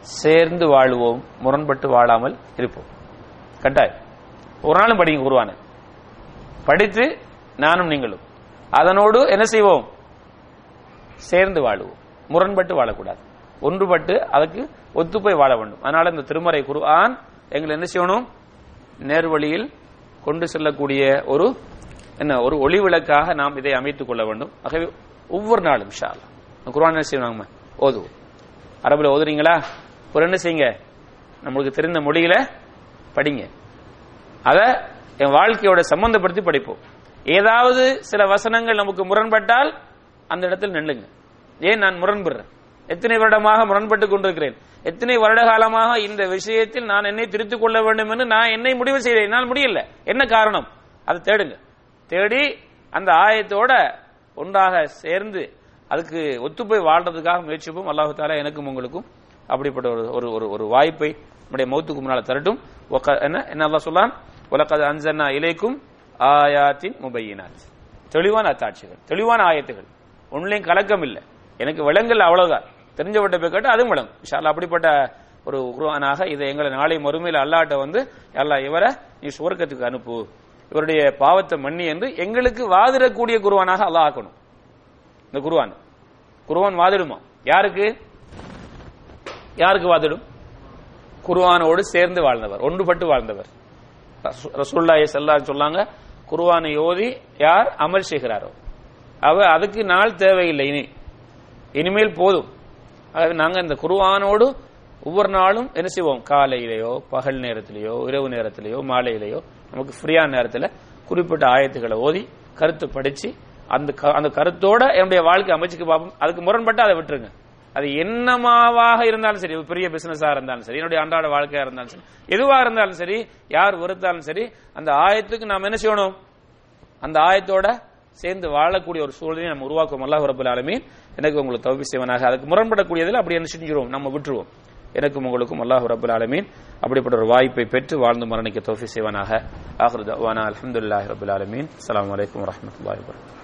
சேர்ந்து வாழுவோம். முரண்பட்டு வாழாமல் இருப்போம். கட்டாயம். ஒரு நாளும் படிங்க குருவான படித்து நானும் நீங்களும். அதனோடு என்ன செய்வோம்? சேர்ந்து வாழுவோம். முரண்பட்டு வாழக்கூடாது. ஒன்றுபட்டு அதுக்கு ஒத்துப்போய் வாழ வேண்டும். அதனால இந்த திருமறை குருவான் எங்களை என்ன செய்யணும்? நேர்வழியில் கொண்டு செல்லக்கூடிய ஒரு என்ன ஒரு ஒளி விளக்காக நாம் இதை அமைத்துக் கொள்ள வேண்டும். ஆகவே ஒவ்வொரு நாளும் இன்ஷா அல்லாஹ் என்ன செய்வாங்க ஓதுவோம். அரபுல ஓதுறீங்களா? ஒரு என்ன செய்யுங்க? நம்மளுக்கு தெரிந்த மொழியில படிங்க. அத என் வாழ்க்கையோட சம்பந்தப்படுத்தி படிப்போம். ஏதாவது சில வசனங்கள் நமக்கு முரண்பட்டால் அந்த இடத்தில் நில்லுங்க. ஏன் நான் முரண்படுறேன்? எத்தனை வருடமாக முரண்பட்டு கொண்டிருக்கிறேன்? எத்தனை வருட காலமாக இந்த விஷயத்தில் நான் என்னை திருத்திக் கொள்ள வேண்டும் என்று நான் என்னை முடிவு செய்தேன். என்னால் முடியல. என்ன காரணம்? அதை தேடுங்க. தேடி அந்த ஆயத்தோட ஒன்றாக சேர்ந்து அதுக்கு ஒத்துப்போய் வாழ்றதுக்காக முயற்சிப்போம். அல்லாஹு தாலா எனக்கும் உங்களுக்கும் அப்படிப்பட்ட ஒரு ஒரு ஒரு ஒரு வாய்ப்பை நம்முடைய மௌத்துக்கு முன்னால் தரட்டும். என்ன என்ன அல்லா சொல்லான் உலகது அன்சன்னா இலைக்கும் ஆயாத்தின் முபையினாத். தெளிவான அத்தாட்சிகள் தெளிவான ஆயத்துகள். ஒன்லையும் கலக்கம் இல்லை. எனக்கு விலங்கல் அவ்வளவுதான் தெரிஞ்சவட்ட போய் கேட்டு அதுவும் விளங்கும். இன்ஷா அப்படிப்பட்ட ஒரு உருவானாக இதை எங்களை நாளை மறுமையில் அல்லாட்ட வந்து எல்லாம் இவரை நீ சுவர்க்கத்துக்கு அனுப்பு. இவருடைய பாவத்தை மன்னி என்று எங்களுக்கு வாதிடக்கூடிய குருவானாக அல்லாஹ் ஆக்கணும். இந்த குருவான். குருவான் வாதிடுமா? யாருக்கு? யாருக்கு வாதிடும்? குருவானோடு சேர்ந்து வாழ்ந்தவர் ஒன்றுபட்டு வாழ்ந்தவர். ரசூ- ரசூலுல்லாஹி சொல்லாங்க குருவானை ஓதி யார் அமல் செய்கிறாரோ. அவ அதுக்கு நாள் தேவையில்லை இனி. இனிமேல் போதும். நாங்கள் நாங்க இந்த குருவானோடு ஒவ்வொரு நாளும் என்ன செய்வோம்? காலையிலேயோ பகல் நேரத்திலேயோ இரவு நேரத்திலேயோ மாலையிலேயோ நமக்கு ஃப்ரீயான நேரத்தில் குறிப்பிட்ட ஆயத்துக்களை ஓதி கருத்து படிச்சு அந்த க- அந்த கருத்தோட என்னுடைய வாழ்க்கை அமைச்சுக்கு பார்ப்போம் அதுக்கு முரண்பட்டு அதை விட்டுருங்க. அது என்னமாவாக இருந்தாலும் சரி ஒரு பெரிய பிசினஸா இருந்தாலும் சரி என்னுடைய அன்றாட வாழ்க்கையா இருந்தாலும் சரி எதுவா இருந்தாலும் சரி யார் வெறுத்தாலும் சரி அந்த ஆயத்துக்கு நாம் என்ன செய்யணும்? அந்த ஆயத்தோட சேர்ந்து வாழக்கூடிய ஒரு சூழ்நிலையை நம்ம உருவாக்குவோம். அல்லாஹ் ரபுல் ஆலமீன். எனக்கு உங்களுக்கு தவிப்பு செய்வனாக. அதுக்கு முரண்படக்கூடியதில் அப்படி என்ன செஞ்சிருவோம்? நம்ம விட்டுருவோம். எனக்கும் உங்களுக்கும் அல்லாஹ் ரபுல் ஆலமீன். அப்படிப்பட்ட ஒரு வாய்ப்பை பெற்று வாழ்ந்து மரணிக்க தோஃபி செய்வனாக. ஆஹ்ரு தவானா ரபுல் ஆலமீன். அலாம் வலைக்கம் வரமத்துல வரகம்